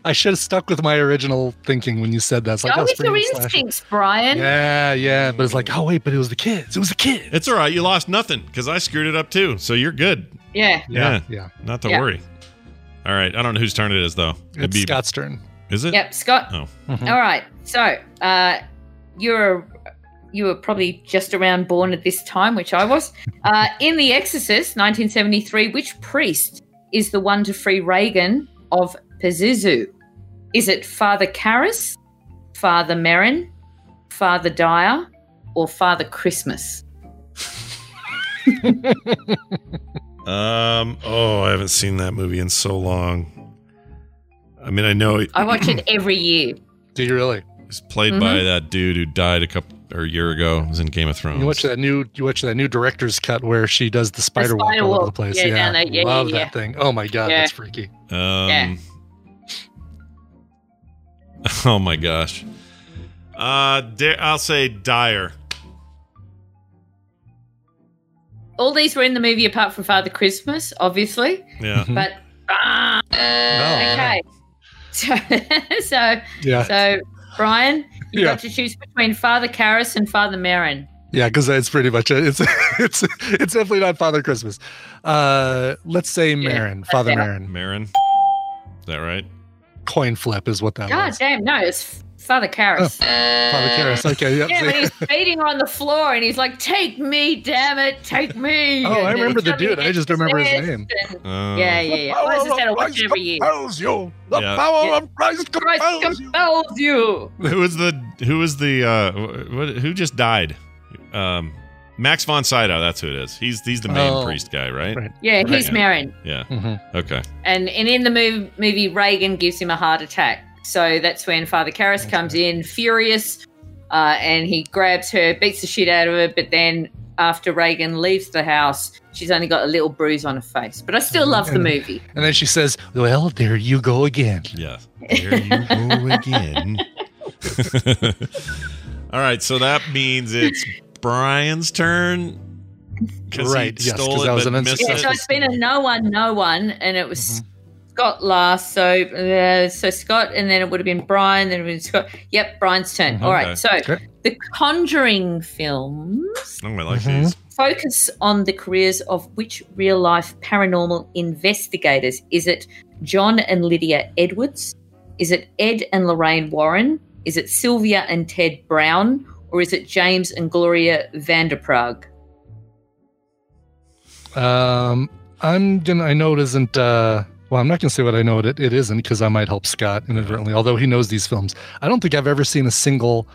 I should have stuck with my original thinking when you said that. It's like, Go oh, with your Springwood Slasher. instincts, Brian. Yeah, yeah, but it's like, oh wait, but it was the kids. It was the kids. It's all right. You lost nothing because I screwed it up too. So you're good. Yeah. Yeah. yeah. Not to Yeah. worry. All right. I don't know whose turn it is though. It'd It's Scott's turn. Is it? Yep, Scott. Oh. Mhm. All right. So, uh, you're you were probably just around born at this time, which I was. Uh, in The Exorcist, 1973, which priest is the one to free Reagan of Pazuzu? Is it Father Karras, Father Merrin, Father Dyer, or Father Christmas? Um. Oh, I haven't seen that movie in so long. I mean, I know I watch it every year. Do you really? he's played by that dude who died a couple or a year ago. He was in Game of Thrones. You watch that new you watch that new director's cut where she does the spider, walk spider all over the place. Yeah, Yeah, down there. Yeah, love yeah, that yeah. thing. Oh my god, Yeah. that's freaky. Um, Yeah. Oh my gosh. Uh, da- I'll say dire. All these were in the movie apart from Father Christmas, obviously. Yeah. But ah, No, okay. So, so, Yeah, so Brian, you Yeah. got to choose between Father Karras and Father Merrin. yeah, because it's pretty much it. It's it's it's definitely not Father Christmas. Uh, let's say Merrin, Father yeah. Merrin. Merrin. Is that right? Coin flip is what that God was. damn, no, it's Father Karras. Father Karras. Okay, yeah. Yeah, he's beating her on the floor and he's like, Take me, damn it, take me. Oh, I remember the dude. I just don't remember his name. and- Uh, yeah, yeah, yeah. Well, as I said, I watch it every year. compels you. The Yeah. power Yeah. of Christ Christ compels you. compels you. Who was the Who was the uh, what, Who just died? Um, Max von Sydow. That's who it is. He's he's the main Oh. priest guy, right? Right. Yeah, he's Right. Merrin. Yeah. Mhm. Okay. And, and in the mov- movie, Reagan gives him a heart attack. So that's when Father Karras comes in, furious, uh, and he grabs her, beats the shit out of her. But then after Reagan leaves the house, she's only got a little bruise on her face. But I still love the movie. And then she says, "Well, there you go again." Yeah. There you go again. All right. So that means it's Brian's turn. he Right, yes, stole 'cause it, that was an missed Yeah, it. so it's been a no one, no one, and it was Scott last. So uh, so Scott, and then it would have been Brian, then it would have been Scott. Yep, Brian's turn. All right. Okay. So Okay. the Conjuring films Oh, I like Mhm. these. focus on the careers of which real life paranormal investigators? Is it John and Lydia Edwards? Is it Ed and Lorraine Warren? Is it Sylvia and Ted Brown? Or is it James and Gloria Vanderpraag? Um, I'm gonna. I know it isn't. Uh, well, I'm not gonna say what I know it it isn't because I might help Scott inadvertently. Although he knows these films, I don't think I've ever seen a single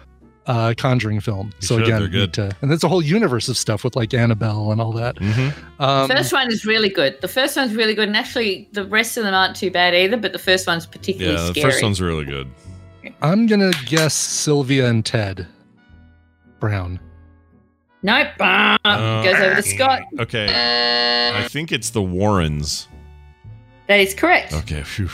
uh, Conjuring film. You so should, again, they're good. to- and there's a whole universe of stuff with like Annabelle and all that. hmm Um, first one is really good. The first one's really good, and actually the rest of them aren't too bad either. But the first one's particularly Yeah. The scary. first one's really good. I'm gonna guess Sylvia and Ted Brown. nope, bah, Uh, goes over to Scott. Okay. I think it's the Warrens. That is correct. Okay. Phew.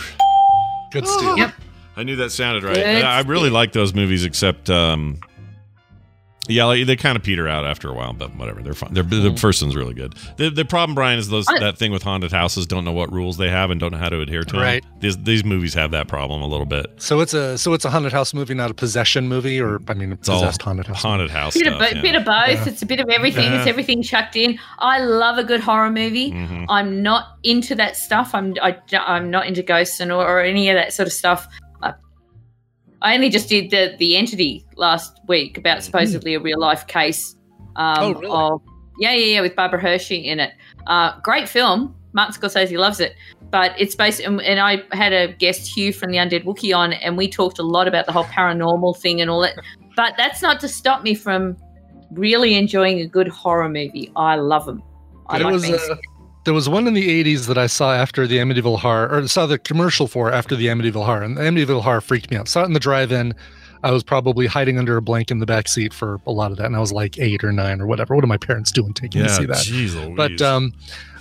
Good Steve. Yep. I knew that sounded right. Good I really like those movies, except um, yeah, like, they kind of peter out after a while, but whatever. They're fine. They're, The first one's really good. The, the problem, Brian, is those that thing with haunted houses don't know what rules they have and don't know how to adhere to Right. them. These these movies have that problem a little bit. So it's a so it's a haunted house movie, not a possession movie, or I mean, a It's all haunted house. haunted house Bit stuff. of, yeah. bit of both. Yeah. It's a bit of everything. It's everything chucked in. I love a good horror movie. Mhm. I'm not into that stuff. I'm I, am not into ghosts and or, or any of that sort of stuff. I, only just did the the entity last week about supposedly a real life case. Um, Oh, really? Of, yeah, yeah, yeah, with Barbara Hershey in it. Uh, great film. Martin Scorsese loves it. But it's based, and, and I had a guest, Hugh from the Undead Wookiee, on, and we talked a lot about the whole paranormal thing and all that. But that's not to stop me from really enjoying a good horror movie. I love them. I like was a, there was one in the '80s that I saw after the Amityville Horror, or saw the commercial for after the Amityville Horror, and the Amityville Horror freaked me out. Saw it in the drive-in. I was probably hiding under a blanket in the back seat for a lot of that, and I was like eight or nine or whatever. What are my parents doing taking me to see that? Louise. but um,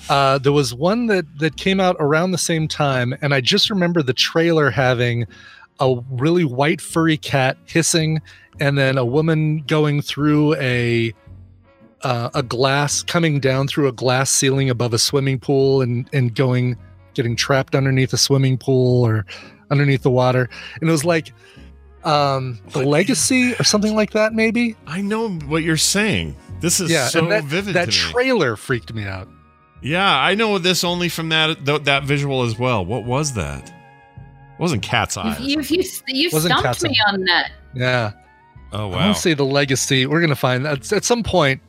uh, there was one that that came out around the same time, and I just remember the trailer having a really white furry cat hissing, and then a woman going through a uh, a glass coming down through a glass ceiling above a swimming pool and and going getting trapped underneath a swimming pool or underneath the water, and it was like um the What? legacy or something like that maybe I know what you're saying. This is yeah so and that, vivid that to me. trailer freaked me out yeah, I know this only from that th- that visual as well. What was that? It wasn't cat's eyes. You, you, you, you Wasn't stumped Cat's me on that. yeah Oh I wow. want to say the legacy. We're gonna find that at some point.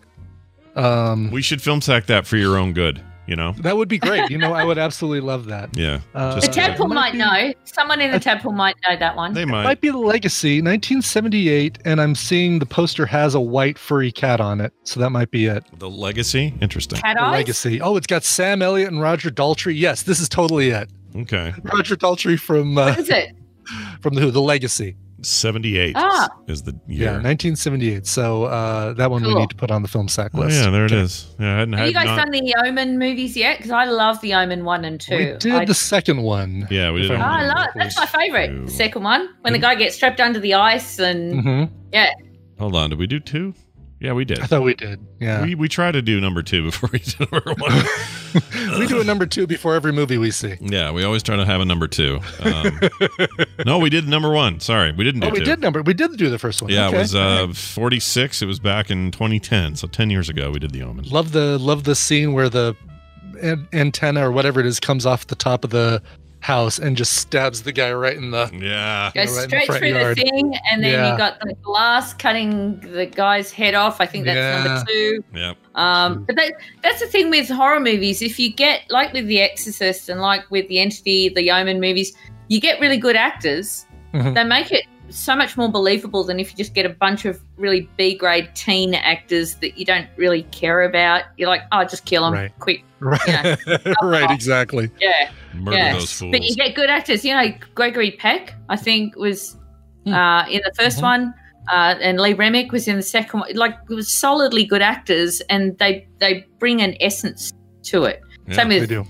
Um, we should film sack that for your own good. You know. that would be great. You know, I would absolutely love that. Yeah. Uh, The Just, tadpole might might be- know. Someone in the tadpole might know that one. They It might. might be the legacy, 1978, and I'm seeing the poster has a white furry cat on it, so that might be it. The legacy. Interesting. Cat The eyes. legacy. Oh, it's got Sam Elliott and Roger Daltrey. Yes, this is totally it. Okay. Roger Daltrey from uh, What is it? from the Who, the Legacy. Seventy-eight Ah. is the year. Yeah, 1978. So uh, that one we need to put on the film sack Oh, list. yeah, there it Okay. is. Yeah, I hadn't Have had you guys not- done the Omen movies yet? Because I love the Omen one and two. We did I, the second one. Yeah, we did. Oh, I remember love that's my favorite. Two. The second one when the guy gets strapped under the ice and hmm yeah, Hold on. Did we do two? Yeah, we did. I thought we did. Yeah. We we try to do number two before we do number one. we do a number two before every movie we see. yeah, we always try to have a number two. Um, no, we did number one. Sorry, we didn't do Oh, we two. did number. We did do the first one. Yeah, Okay. it was uh, 46. It was back in 2010, so 10 years ago we did the Omen. love the love the scene where the antenna or whatever it is comes off the top of the house and just stabs the guy right in the. Yeah. right goes in the straight front through yard. the thing, and then Yeah. you got the glass cutting the guy's head off. I think that's Yeah. number two. Yep. Um, but that, that's the thing with horror movies. If you get like with The Exorcist and like with The Entity, the Omen movies, you get really good actors. Mhm. They make it so much more believable than if you just get a bunch of really B grade teen actors that you don't really care about. You're like, oh, just kill them Right. quick. Right, Yeah. right, exactly. Yeah. Murder yeah. those fools. But you get good actors. You know, Gregory Peck, I think, was Hmm. uh, in the 1st Mhm. one, uh, and Lee Remick was in the second one. Like, it was solidly good actors, and they they bring an essence to it. Yeah, Same We with do.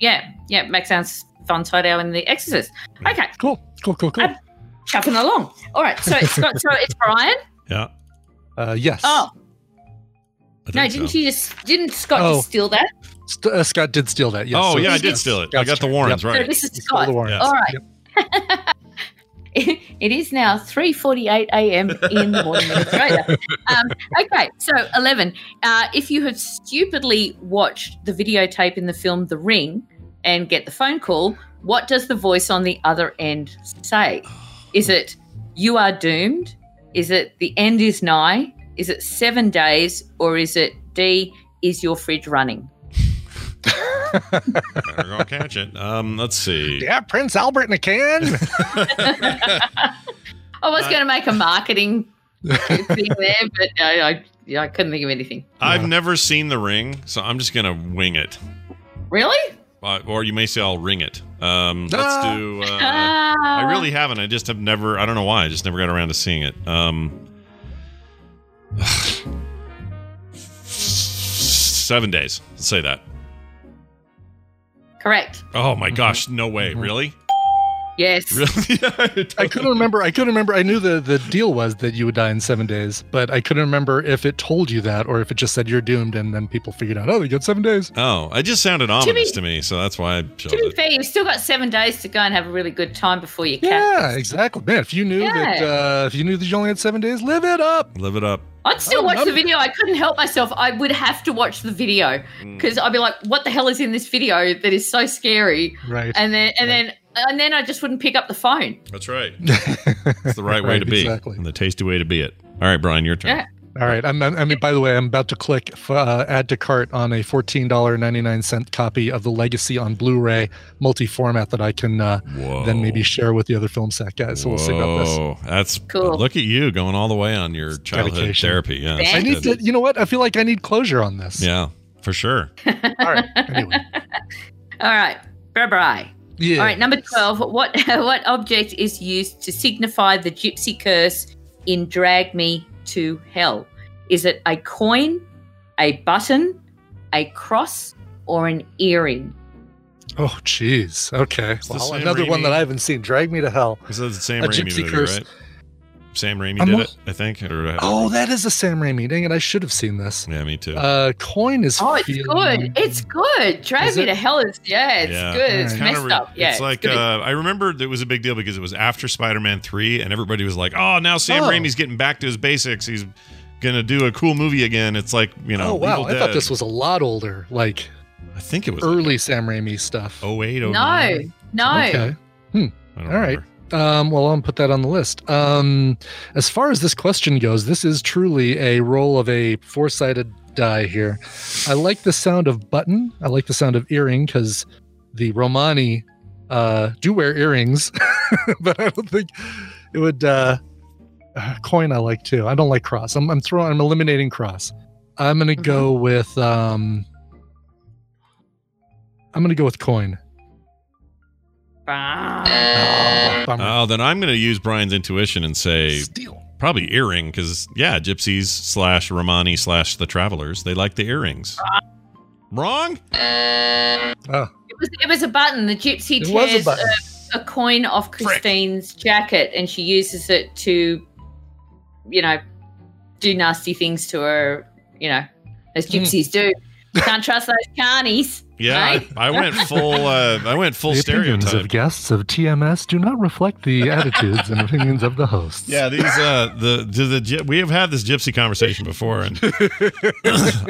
yeah, yeah, Max Sounds von Sydow and The Exorcist. Okay, Cool, cool, cool, cool. Uh, chuffing along. All right, so it's got so it's Brian. yeah. Uh, yes. Oh no, didn't so. you just didn't Scott Oh. just steal that? St- uh, Scott did steal that. Yes. oh, so yeah, I did steal it. I got the Scott's Warrens, turn. So this is Scott. the Warrens. Yes. All right. it is now 3.48 a.m. in the morning in Australia. Um, okay, so 11. Uh, if you have stupidly watched the videotape in the film The Ring and get the phone call, what does the voice on the other end say? Is it, you are doomed? Is it, the end is nigh? Is it seven days? Or is it, D, is your fridge running? Better go catch it. Um, let's see. Yeah, Prince Albert in a can. I was Uh, going to make a marketing thing there, but I, I, yeah, I couldn't think of anything. I've never seen The Ring, so I'm just gonna wing it. Really? Uh, or you may say I'll ring it. Um, let's Ah. do. Uh, Ah. I really haven't. I just have never. I don't know why. I just never got around to seeing it. Um, seven days. Let's say that. Correct. Oh my gosh! No way! Mhm. Really? Yes. Really? I couldn't remember. I couldn't remember. I knew the the deal was that you would die in seven days, but I couldn't remember if it told you that or if it just said you're doomed, and then people figured out, oh, they get seven days. Oh, it just sounded ominous to me, so that's why I chose To be it. fair, you've still got seven days to go and have a really good time before you catch. Yeah, exactly. Man, if you knew that, uh, if you knew that you only had seven days, live it up. Live it up. I'd still watch the video. I couldn't help myself. I would have to watch the video Mm. because I'd be like, "What the hell is in this video that is so scary?" Right. And then, and then, and then I just wouldn't pick up the phone. That's right. It's the right way to be, exactly. and the tasty way to be it. All right, Brian, your turn. Yeah. All right. I'm, I mean, by the way, I'm about to click uh, add to cart on a $14.99 copy of the Legacy on Blu-ray multi-format that I can uh, then maybe share with the other film sack guys. So we'll see about this. Whoa, That's Cool. Look at you going all the way on your childhood dedication. therapy. Yeah, Thank I need to, you know what? I feel like I need closure on this. Yeah, for sure. All right. Anyway. All right, bye bye. Yeah. All right, number 12. What what object is used to signify the gypsy curse in Drag Me to Hell? Is it a coin, a button, a cross, or an earring? Oh, jeez. Okay. Well, Sam another one that I haven't seen. Drag me to hell. This is the Sam A Raimi Gypsy movie, Curse. right? Sam Raimi I'm did not- it, I think. Or, uh, Oh, that is a Sam Raimi. Dang it! I should have seen this. yeah, me too. Uh, coin is. Oh, it's feeling- good. It's good. Drag Is Me it? to Hell is, yeah, it's Yeah. good. It's messed Kinda re- up. Yeah. it's like uh, I remember it was a big deal because it was after Spider-Man three, and everybody was like, "Oh, now Sam Oh. Raimi's getting back to his basics. He's gonna do a cool movie again." It's like you know, oh wow! Evil I thought this was a lot older, like I think it was early Sam Raimi stuff. Oh no, nine. no. Okay. I don't All right. Um, well, I'll put that on the list. Um, as far as this question goes, this is truly a roll of a four sided die here. I like the sound of button. I like the sound of earring because the Romani uh, do wear earrings, but I don't think it would. Uh, uh, coin I like too. I don't like cross. I'm, I'm throwing. I'm eliminating cross. I'm gonna go with. Um, I'm gonna go with coin. Oh. Oh, then I'm going to use Brian's intuition and say Steal. probably earring because yeah, gypsies slash Romani slash the travelers they like the earrings. Wrong. Oh, It was, it was a button. The gypsy it was a tears a, a coin off Christine's jacket and she uses it to, you know, do nasty things to her, you know, as Hmm. gypsies do. Can't trust those carnies. Yeah, Right? I, I went full. Uh, I went full the opinions of guests of TMS do not reflect the attitudes and opinions of the hosts. Yeah, these uh the the, the we have had this gypsy conversation before, and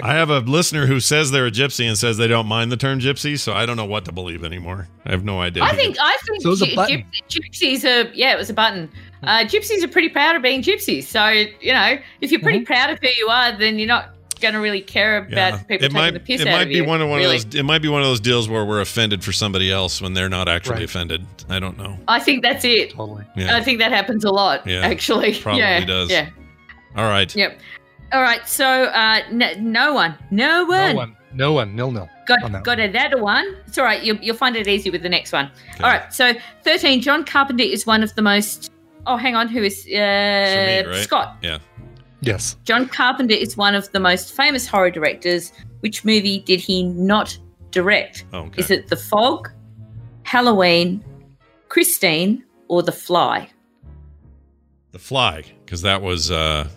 I have a listener who says they're a gypsy and says they don't mind the term gypsy, so I don't know what to believe anymore. I have no idea. I think I think So it was a gy- button. gypsies are yeah, it was a button. Uh, gypsies are pretty proud of being gypsies. So you know, if you're Mm-hmm. pretty proud of who you are, then you're not going to really care about Yeah. people it taking might the piss it out might of be you. one of one really. of those it might be one of those deals where we're offended for somebody else when they're not actually Right. offended. I don't know. I think that's it. Totally. Yeah. I think that happens a lot. Yeah, actually, probably yeah, does. Yeah. All right. Yep. All right. So uh, n- no one, no one, No one. No one. Nil nil. on that got got another one. It's all right. You'll, you'll find it easy with the next one. Okay. All right. So thirteen. John Carpenter is one of the most. Oh, hang on. Who is uh, Shamit, right? Scott? Yeah. Yes. John Carpenter is one of the most famous horror directors. Which movie did he not direct? Oh, okay. Is it The Fog, Halloween, Christine, or The Fly? The Fly, because that was uh,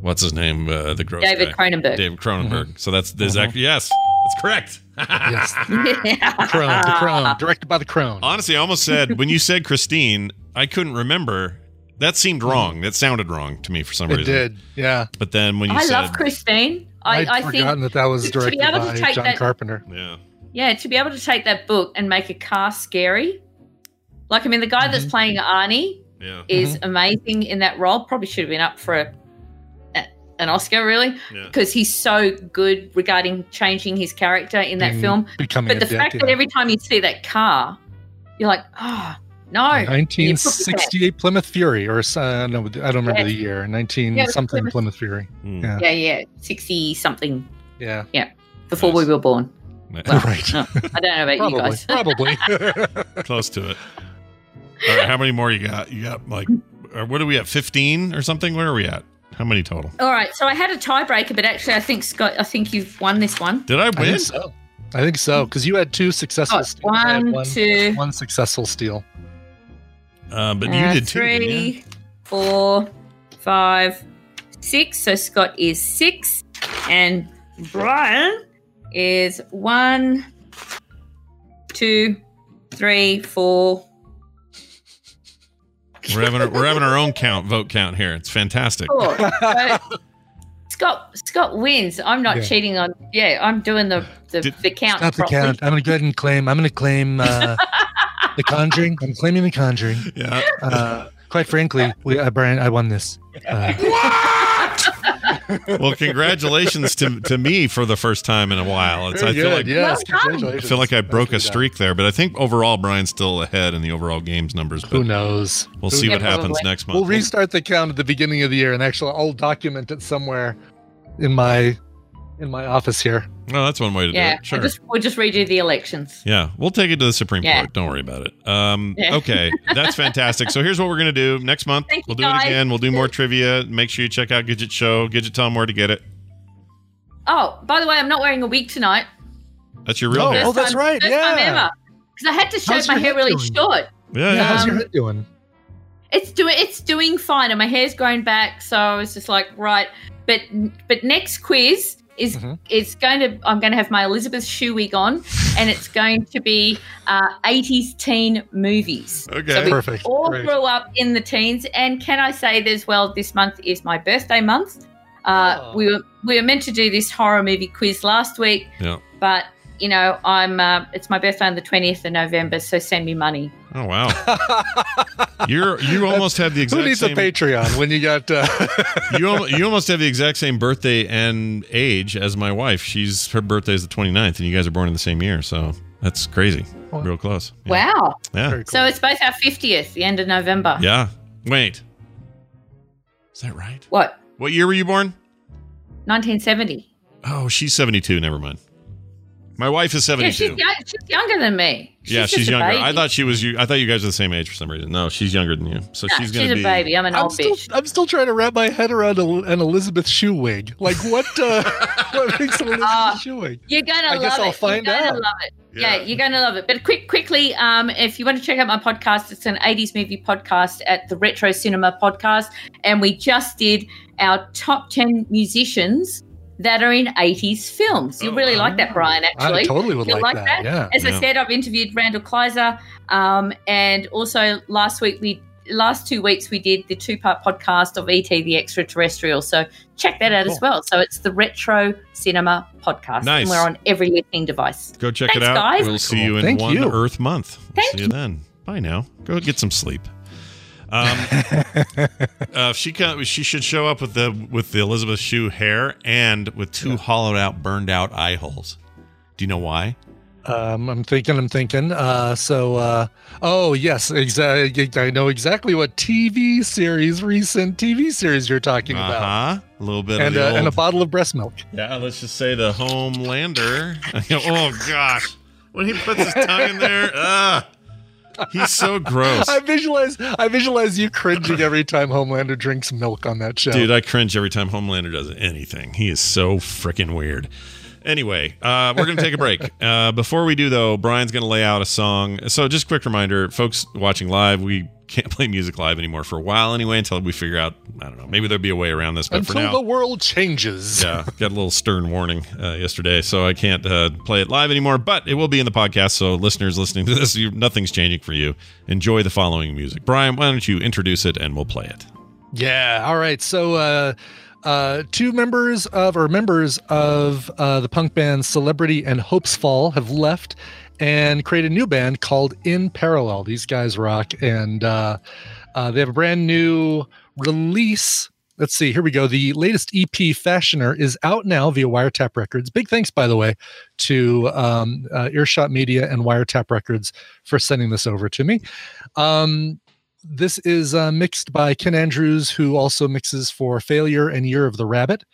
what's his name? Uh, the gross David guy. Cronenberg. David Cronenberg. So that's there's Mhm. actually yes, that's correct. Yes. The Crone. The Crone. Directed by the Crone. Honestly, I almost said when you said Christine, I couldn't remember. That seemed hmm. wrong. That sounded wrong to me for some It reason. It did. Yeah. But then when you I said, love Christine. I, I'd I forgotten think, that that was to be directed able to by take John that- Carpenter. yeah, yeah, to be able to take that book and make a car scary. Like, I mean, the guy that's Mm-hmm. playing Arnie yeah, is mm-hmm. amazing in that role. Probably should have been up for a, a, an Oscar, really, yeah. because he's so good regarding changing his character in that Being- film. Becoming But the dick, fact yeah. that every time you see that car, you're like, oh, no. 1968 Plymouth Fury, or uh, no, I don't remember Yeah. the year. 19 Yeah, something Plymouth- Plymouth Fury. Hmm. Yeah. Yeah, yeah, 60 something Yeah. Yeah. Before we were born. Well, right. no, I don't know about you guys. Probably. Probably. close to it. All right, how many more you got? You got like, or what are we at? Fifteen or something? Where are we at? How many total? All right, so I had a tiebreaker, but actually, I think Scott, I think you've won this one. Did I I win? think so. I think so because you had two successful. Oh, steals. I had one, one, two, one successful steal. Uh, but you uh, did too. didn't you? three, four, five, six. So Scott is six, and Brian is one, two, three, four. We're having our, we're having our own count, vote count here. It's fantastic. four. So Scott Scott wins. I'm not Yeah. cheating on. Yeah, I'm doing the the, Did- the count. Stop the count. I'm gonna go ahead and claim. I'm gonna claim uh, the Conjuring. I'm claiming the Conjuring. Yeah. Uh, quite frankly, we, uh, Brian, I won this. Uh, Well, congratulations to to me for the first time in a while. It's, I feel like yes, Well. I feel like I broke a streak there, but I think overall Brian's still ahead in the overall games numbers. But Who knows? we'll Who see what happens Probably. next month. We'll restart the count at the beginning of the year, and actually, I'll document it somewhere in my in my office here. Oh, that's one way to Yeah, do it. Sure. we'll just we'll just redo the elections. Yeah, we'll take it to the Supreme Yeah. Court. Don't worry about it. Um, Yeah. Okay, that's fantastic. So here's what we're gonna do next month. Thank we'll you, do it again. We'll do more trivia. Make sure you check out Gidget Show. Gidget, tell them where to get it. Oh, by the way, I'm not wearing a wig tonight. That's your real Oh, hair. oh, that's right, First time yeah. ever. Because I had to shave my hair really doing? short. Yeah, Yeah, yeah. how's your Um, head doing? It's doing it's doing fine, and my hair's growing back. So I was just like, right. But but next quiz is Mhm. it's going to I'm going to have my Elizabeth Shue wig on, and it's going to be uh, 80s teen movies. Okay. So we Perfect. all Great. grew up in the teens, and can I say as well, this month is my birthday month. Uh, Oh. We were we were meant to do this horror movie quiz last week, Yeah. but you know I'm uh, it's my birthday on the 20th of November, so send me money. Oh wow. You're you almost have the Who exact needs same a Patreon when you got? Uh, you, you almost have the exact same birthday and age as my wife. She's her birthday is the 29th and you guys are born in the same year, so that's crazy. Real close. Yeah. Wow. Yeah. Cool. So it's both our 50th, the end of November. Yeah. Wait. Is that right? What? What year were you born? 1970. Oh, she's 72. Never mind. My wife is Yeah, she's, young, she's younger than me. Yeah, she's younger. baby. I thought she was you. I thought you guys were the same age for some reason. No, she's younger than you. So No, she's gonna she's be a baby. I'm an I'm old still, bitch. I'm still trying to wrap my head around a, an Elizabeth Shue wig. Like what? Uh, what makes an Elizabeth Ah. Shue wig? You're gonna I love guess it. I'll find you're gonna out. love it. Yeah. Yeah. you're gonna love it. But quick, quickly, um, if you want to check out my podcast, it's an '80s movie podcast at the Retro Cinema Podcast, and we just did our top ten musicians that are in '80s films. You'll Oh, really wow. like that, Brian. Actually, I totally would You'll like, like that. that? Yeah. As Yeah. I said, I've interviewed Randall Kleiser, um, and also last week we last two weeks we did the two part podcast of ET the Extraterrestrial. So check that out as well. So it's the Retro Cinema Podcast, Nice. and we're on every listeing device. Go check it out. guys. We'll see Cool. you in Thank one you. Earth month. We'll Thank see you then. Bye now. Go get some sleep. Um, uh, she can, she should show up with the with the Elizabeth Shue hair and with two hollowed out, burned out eye holes. Do you know why? Um, I'm thinking. I'm thinking. Uh, so, uh, oh yes, exactly. I know exactly what TV series, recent TV series you're talking Uh about. A little bit and uh, old, and a bottle of breast milk. yeah. Let's just say the Homelander. oh gosh, when he puts his tongue in there, ah, he's so gross. I visualize. I visualize you cringing every time Homelander drinks milk on that show. Dude, I cringe every time Homelander does anything. He is so freaking weird. Anyway, uh, we're going to take a break. Uh, before we do, though, Brian's going to lay out a song. So, just quick reminder, folks watching live, we can't play music live anymore for a while anyway until we figure out, I don't know, maybe there'll be a way around this. But for Until now, the world changes. yeah, got a little stern warning uh, yesterday, so I can't uh, play it live anymore. But it will be in the podcast, so listeners listening to this, you, nothing's changing for you. Enjoy the following music. Brian, why don't you introduce it and we'll play it? Yeah. All right. So, uh, uh, two members of or members of uh, the punk band Celebrity and Hopes Fall have left and created a new band called In Parallel. These guys rock, and uh, uh, they have a brand new release. Let's see. Here we go. The latest EP, Fashioner, is out now via Wiretap Records. Big thanks, by the way, to um, uh, Earshot Media and Wiretap Records for sending this over to me. Um, this is uh, mixed by Ken Andrews, who also mixes for Failure and Year of the Rabbit.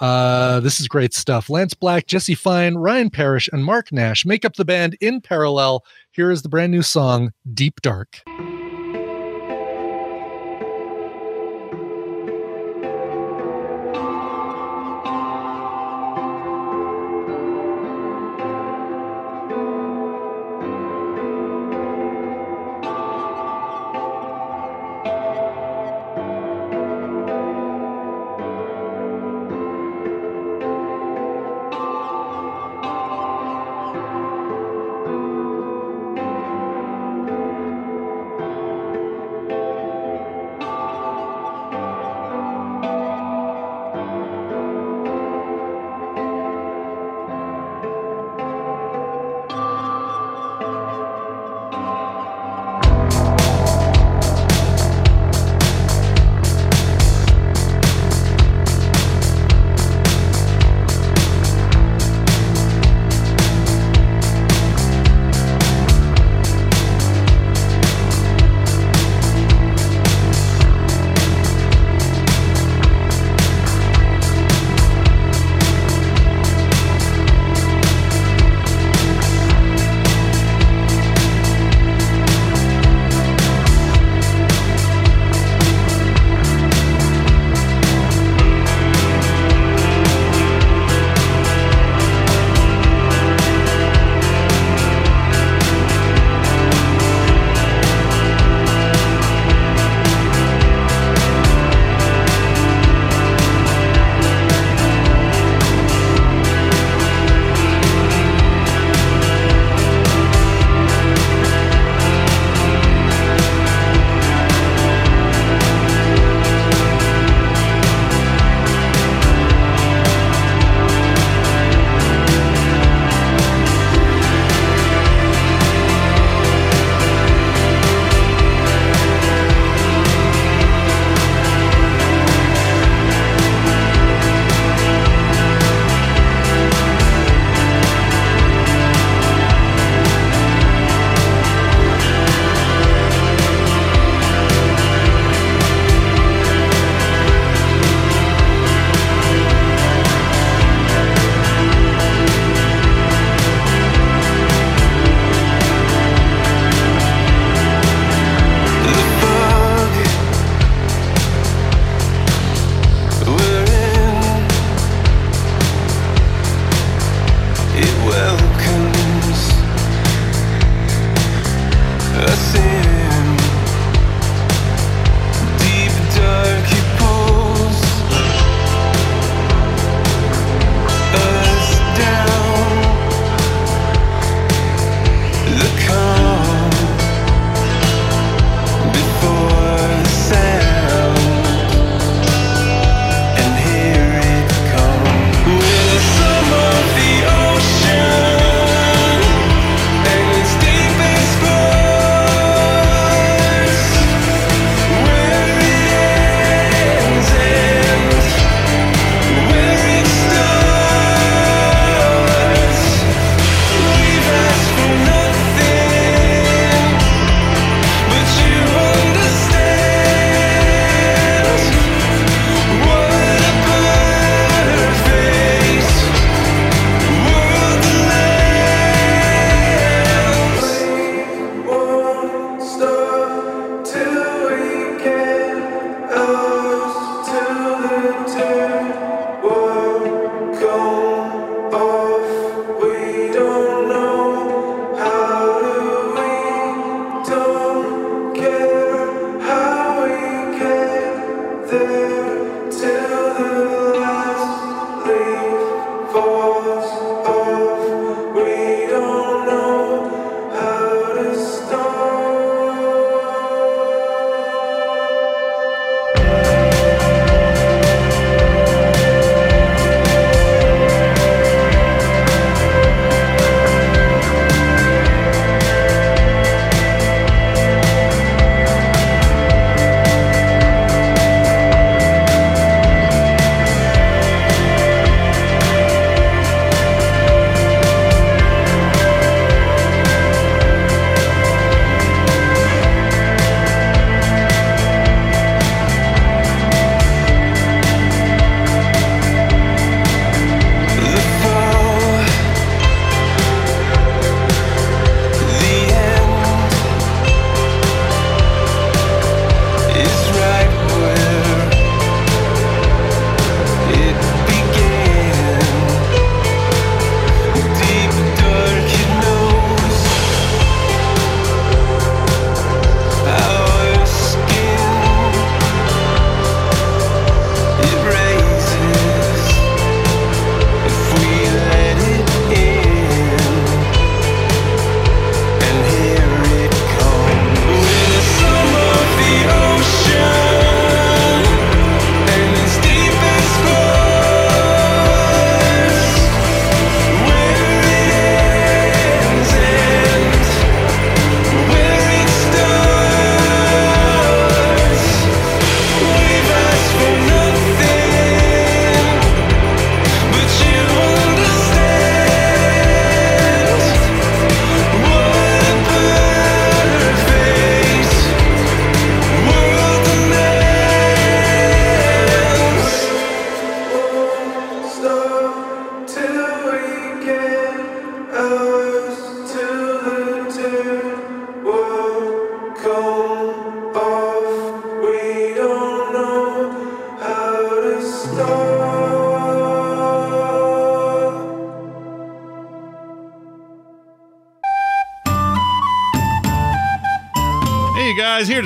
Uh, this is great stuff. Lance Black, Jesse Fine, Ryan Parrish, and Mark Nash make up the band in parallel. Here is the brand new song, Deep Dark.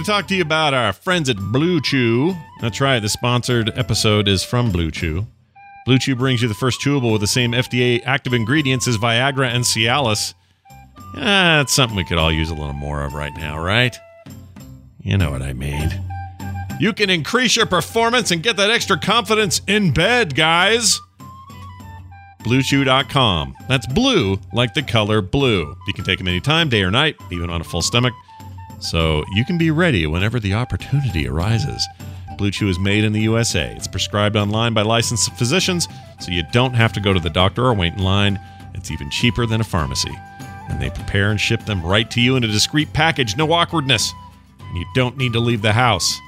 To talk to you about our friends at Blue Chew. That's right, the sponsored episode is from Blue Chew. Blue Chew brings you the first chewable with the same FDA active ingredients as Viagra and Cialis. That's something we could all use a little more of right now, right? You know what I mean. You can increase your performance and get that extra confidence in bed, guys. BlueChew.com. That's blue like the color blue. You can take them anytime, day or night, even on a full stomach. So you can be ready whenever the opportunity arises. Blue Chew is made in the USA. It's prescribed online by licensed physicians, so you don't have to go to the doctor or wait in line. It's even cheaper than a pharmacy. And they prepare and ship them right to you in a discreet package, no awkwardness. And you don't need to leave the house.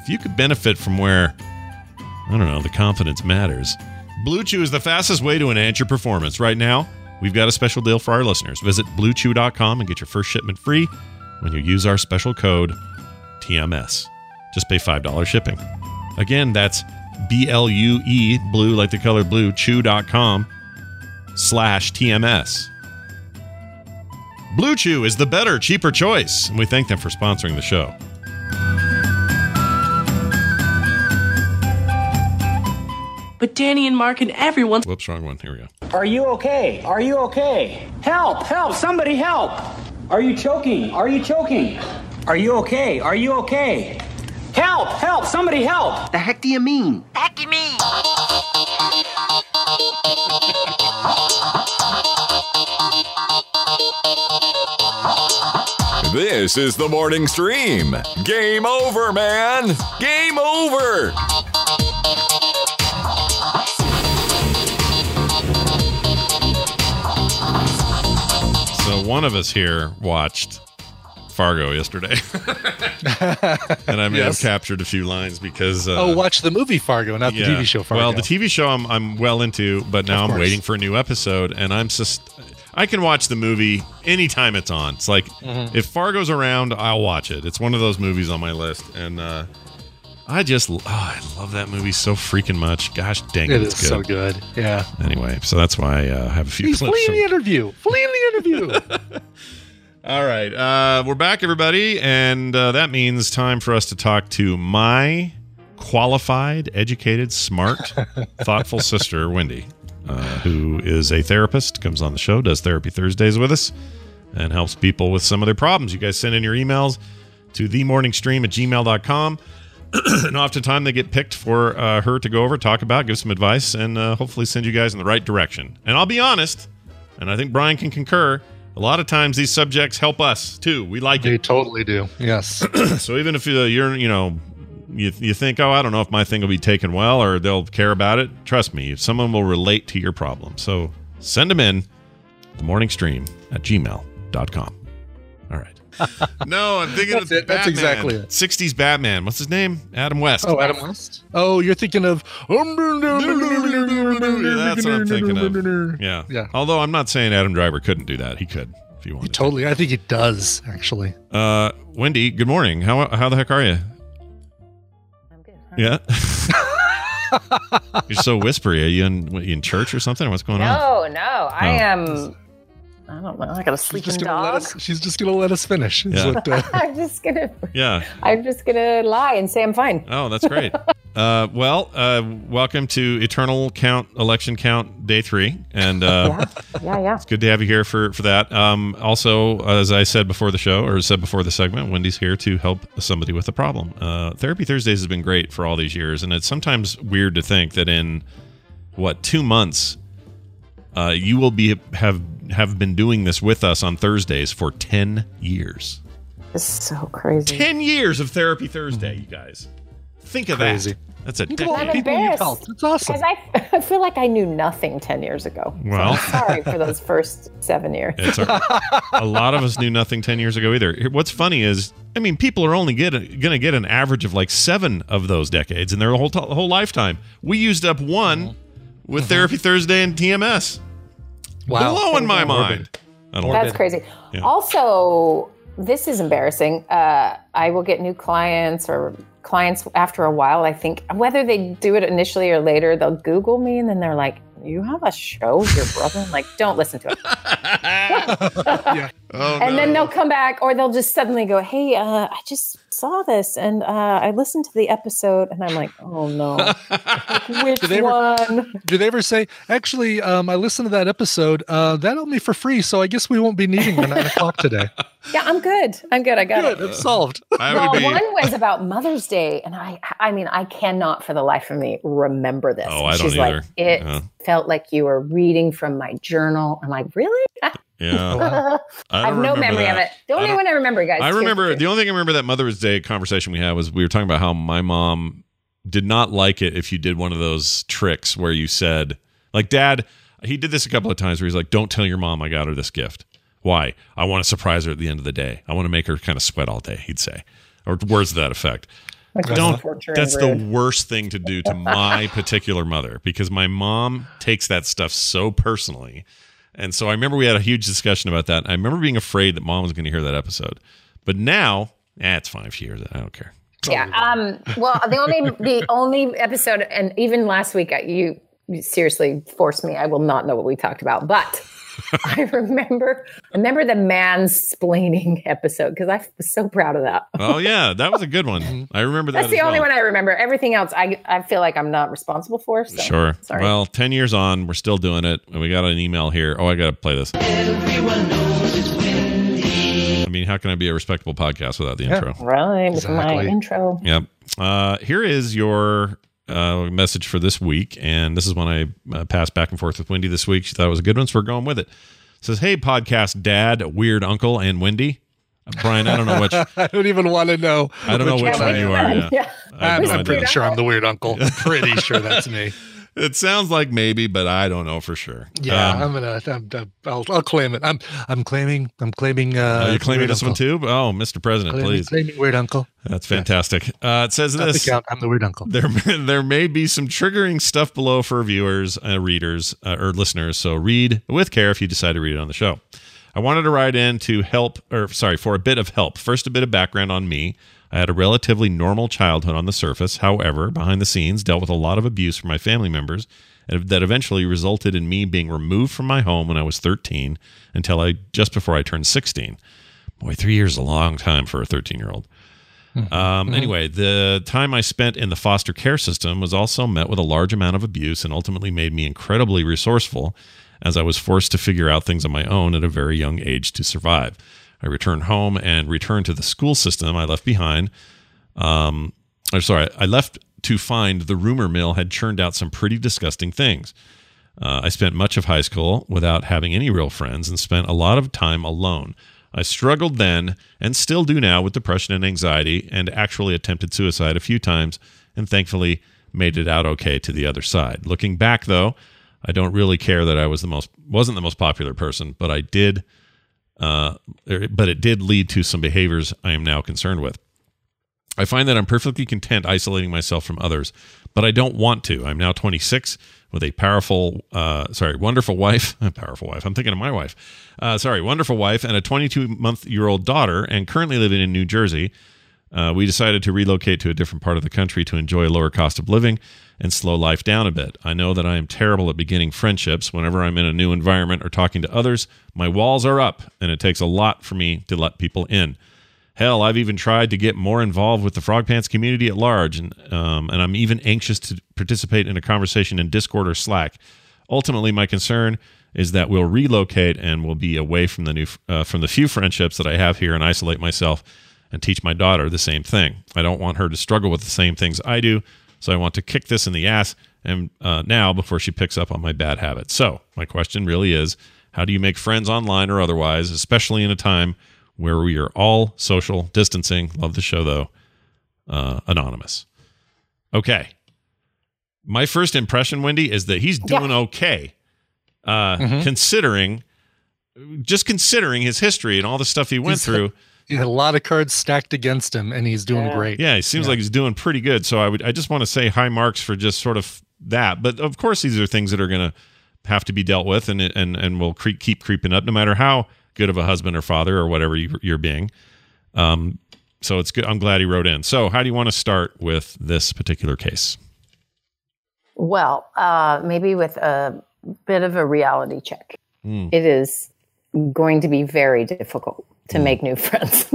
If you could benefit from where, I don't know, the confidence matters, Blue Chew is the fastest way to enhance your performance. Right now, we've got a special deal for our listeners. Visit bluechew.com and get your first shipment free when you use our special code TMS. Just pay $5 shipping. Again, that's B L U E, blue like the color blue, chew.com slash TMS. Blue Chew is the better, cheaper choice, and we thank them for sponsoring the show. But Danny and Mark and everyone. Whoops, wrong one. Here we go. Are you okay? Are you okay? Help! Help! Somebody help! Are you choking? Are you choking? Are you okay? Are you okay? Help! Help! Somebody help! The heck do you mean? Heck you mean? This is the morning stream. Game over, man. Game over. So one of us here watched Fargo yesterday, and I may Yes. have captured a few lines because. Uh, oh, watch the movie Fargo, not the. TV show Fargo. Well, the TV show I'm I'm well into, but now I'm waiting for a new episode, and I'm just. I can watch the movie anytime it's on. It's like Mhm. if Fargo's around, I'll watch it. It's one of those movies on my list, and uh, I just, oh, I love that movie so freaking much. Gosh dang it, It it's is good. so good. Yeah. Anyway, so that's why I uh, have a few He's clips. fleeing from- the interview. Fleeing the interview. All right, uh, we're back, everybody, and uh, that means time for us to talk to my qualified, educated, smart, thoughtful sister, Wendi, uh, who is a therapist, comes on the show, does therapy Thursdays with us, and helps people with some of their problems. You guys send in your emails to themorningstream at gmail.com. and oftentimes they get picked for uh, her to go over, talk about, give some advice, and uh, hopefully send you guys in the right direction. And I'll be honest, and I think Brian can concur. A lot of times these subjects help us too. We like they it. They totally do. Yes. So even if uh, you're, you know, you, you think, oh, I don't know if my thing will be taken well or they'll care about it. Trust me, someone will relate to your problem. So send them in the morning stream at gmail.com. All right. no, I'm thinking That's of it. That's exactly it. 60s Batman. What's his name? Adam West. Oh, Adam West. Oh, you're thinking of. That's what I'm thinking of. Yeah. Yeah. Although I'm not saying Adam Driver couldn't do that. He could if you want. he wanted. Totally. I think he does actually. Uh, Wendi, good morning. How how the heck are you? I'm good. Yeah. You're so whispery. Are you in what, you in church or something? What's going on? No, no. I Oh. am. I don't know. I got a She's sleeping just gonna let dog. us. She's just gonna let us finish. Yeah. what, uh, I'm just gonna. Yeah. I'm just gonna lie and say I'm fine. Oh, that's great. uh, well, uh, welcome to Eternal Count Election Count Day Three, and uh, Yeah, yeah. it's good to have you here for for that. Um, also, as I said before the show, or said before the segment, Wendi's here to help somebody with a problem. Uh, Therapy Thursdays has been great for all these years, and it's sometimes weird to think that in what two months uh, you will be have have been doing this with us on Thursdays for ten years. It's so crazy. 10 years of Therapy Thursday, you guys. Think of Crazy. that. That's a people, decade. people need embarrassed. help. It's awesome. Because I, I feel like I knew nothing 10 years ago. Well. I'm sorry for those first seven years. It's a, a lot of us knew nothing 10 years ago either. What's funny is, I mean, people are only going to get an average of like seven of those decades in their whole, whole lifetime. We used up one with Therapy Thursday and TMS. wow. Blowing my mind. I don't That's crazy. Yeah. Also, this is embarrassing. Uh, I will get new clients or clients after a while. I think whether they do it initially or later, they'll Google me and then they're like, "You have a show with your brother?" I'm like, "Don't listen to it." yeah. Oh, and then they'll come back or they'll just suddenly go, "Hey, uh, I just saw this and uh, I listened to the episode," and I'm like, "Oh no, which they ever- one?" Do they ever say, actually, um, I listened to that episode. Uh, that helped me for free, so I guess we won't be needing the nine o'clock today. Yeah, I'm good. I'm good. I got Good, it. it's solved. I Well, would be. one was about Mother's Day, and I, I mean, I cannot for the life of me remember this. Oh, I don't She's either. like, it Yeah. Felt like you were reading from my journal. I'm like, really? Yeah. I, I have no memory that. of it. The only don't- one I remember, guys. I remember truth. the only thing I remember that Mother's Day conversation we had was we were talking about how my mom did not like it if you did one of those tricks where you said, like, Dad, he did this a couple of times where he's like, "Don't tell your mom I got her this gift." Why? I want to surprise her at the end of the day. I want to make her kind of sweat all day. He'd say, or words to that effect. Which Don't. That's the worst thing to do to my particular mother because my mom takes that stuff so personally. And so I remember we had a huge discussion about that. I remember being afraid that mom was going to hear that episode. But now, eh, it's fine if she hears it. I don't care. Yeah. Um, well, the only the only episode, and even last week, you, you seriously forced me. I will not know what we talked about, but I remember remember the mansplaining episode because I was so proud of that. Oh yeah, that was a good one. I remember that. That's the as only well. one I remember. Everything else, I I feel like I'm not responsible for. So, Sure. Sorry. Well, ten years on, we're still doing it, and we got an email here. Oh, I got to play this. I mean, how can I be a respectable podcast without the intro? right with my intro. Yep. Uh, here is your uh, message for this week, and this is one I uh, passed back and forth with Wendi this week. She thought it was a good one, so we're going with it. It says, "Hey, podcast dad, weird uncle, and Wendi." Uh, Brian, I don't know which. I don't even want to know. I don't know which I one you are. Yeah. Yeah. I have I'm, no I'm pretty sure I'm the weird uncle. Pretty sure that's me. It sounds like maybe, but I don't know for sure. Yeah, Um, I'm gonna. I'm, I'll, I'll claim it. I'm. I'm claiming. I'm claiming. Uh, are you claiming this one uncle. too? Oh, Mr. President, Claiming, please. claiming weird uncle. That's fantastic. Uh, it says Not this. count. I'm the weird uncle. There, there may be some triggering stuff below for viewers, uh, readers, uh, or listeners. So read with care if you decide to read it on the show. I wanted to write in to help, or sorry, for a bit of help. First, a bit of background on me. I had a relatively normal childhood on the surface. However, behind the scenes, dealt with a lot of abuse from my family members that eventually resulted in me being removed from my home when I was 13 until I just before I turned 16. Boy, three years is a long time for a 13 year old. Um, Anyway, the time I spent in the foster care system was also met with a large amount of abuse and ultimately made me incredibly resourceful as I was forced to figure out things on my own at a very young age to survive. I returned home and returned to the school system I left behind. Um, or sorry, I left to find the rumor mill had churned out some pretty disgusting things. Uh, I spent much of high school without having any real friends and spent a lot of time alone. I struggled then and still do now with depression and anxiety and actually attempted suicide a few times and thankfully made it out okay to the other side. Looking back though, I don't really care that I was the most wasn't the most popular person, but I did uh, er, but it did lead to some behaviors I am now concerned with. I find that I'm perfectly content isolating myself from others, but I don't want to. I'm now 26 with a powerful, uh, sorry, wonderful wife. powerful wife. I'm thinking of my wife. Uh, sorry, wonderful wife and a 22 month year old daughter, and currently living in New Jersey. Uh, we decided to relocate to a different part of the country to enjoy a lower cost of living and slow life down a bit. I know that I am terrible at beginning friendships. Whenever I'm in a new environment or talking to others, my walls are up, and it takes a lot for me to let people in. Hell, I've even tried to get more involved with the Frog Pants community at large, and um, and I'm even anxious to participate in a conversation in Discord or Slack. Ultimately, my concern is that we'll relocate and we'll be away from the new uh, from the few friendships that I have here and isolate myself and teach my daughter the same thing. I don't want her to struggle with the same things I do, so I want to kick this in the ass and uh, now before she picks up on my bad habits. So my question really is, how do you make friends online or otherwise, especially in a time where we are all social distancing? Love the show though. Uh, anonymous. Okay. My first impression, Wendi, is that he's doing okay, uh, considering just considering his history and all the stuff he went He's- through. He had a lot of cards stacked against him, and he's doing great. Yeah, he seems like he's doing pretty good. So I would, I just want to say high marks for just sort of that. But of course, these are things that are going to have to be dealt with, and and and will cre- keep creeping up, no matter how good of a husband or father or whatever you, you're being. Um, so it's good. I'm glad he wrote in. So how do you want to start with this particular case? Well, uh, maybe with a bit of a reality check. Hmm. It is going to be very difficult to make new friends.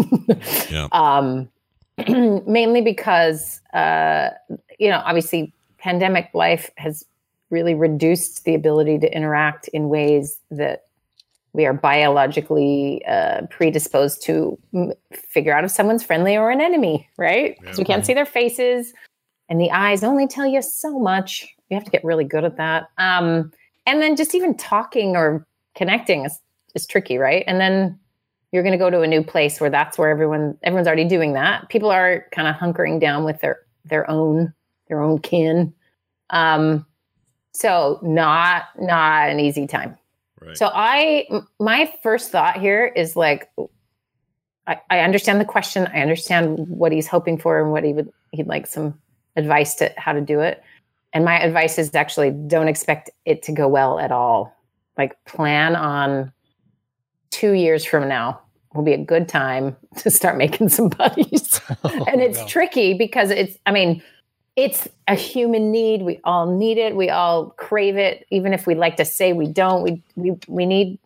Yeah. um, mainly because, uh, you know, obviously, pandemic life has really reduced the ability to interact in ways that we are biologically uh, predisposed to m- figure out if someone's friendly or an enemy, right? Because we can't see their faces, and the eyes only tell you so much. You have to get really good at that. Um, and then just even talking or connecting is, is tricky, right? And then you're going to go to a new place where that's where everyone everyone's already doing that. People are kind of hunkering down with their their own their own kin. Um, so not not an easy time. Right. So I my first thought here is like I, I understand the question. I understand what he's hoping for and what he would he'd like some advice to how to do it. And my advice is actually don't expect it to go well at all. Like plan on two years from now will be a good time to start making some buddies. Oh, and it's tricky because it's, I mean, it's a human need. We all need it. We all crave it. Even if we like to say we don't, we, we, we need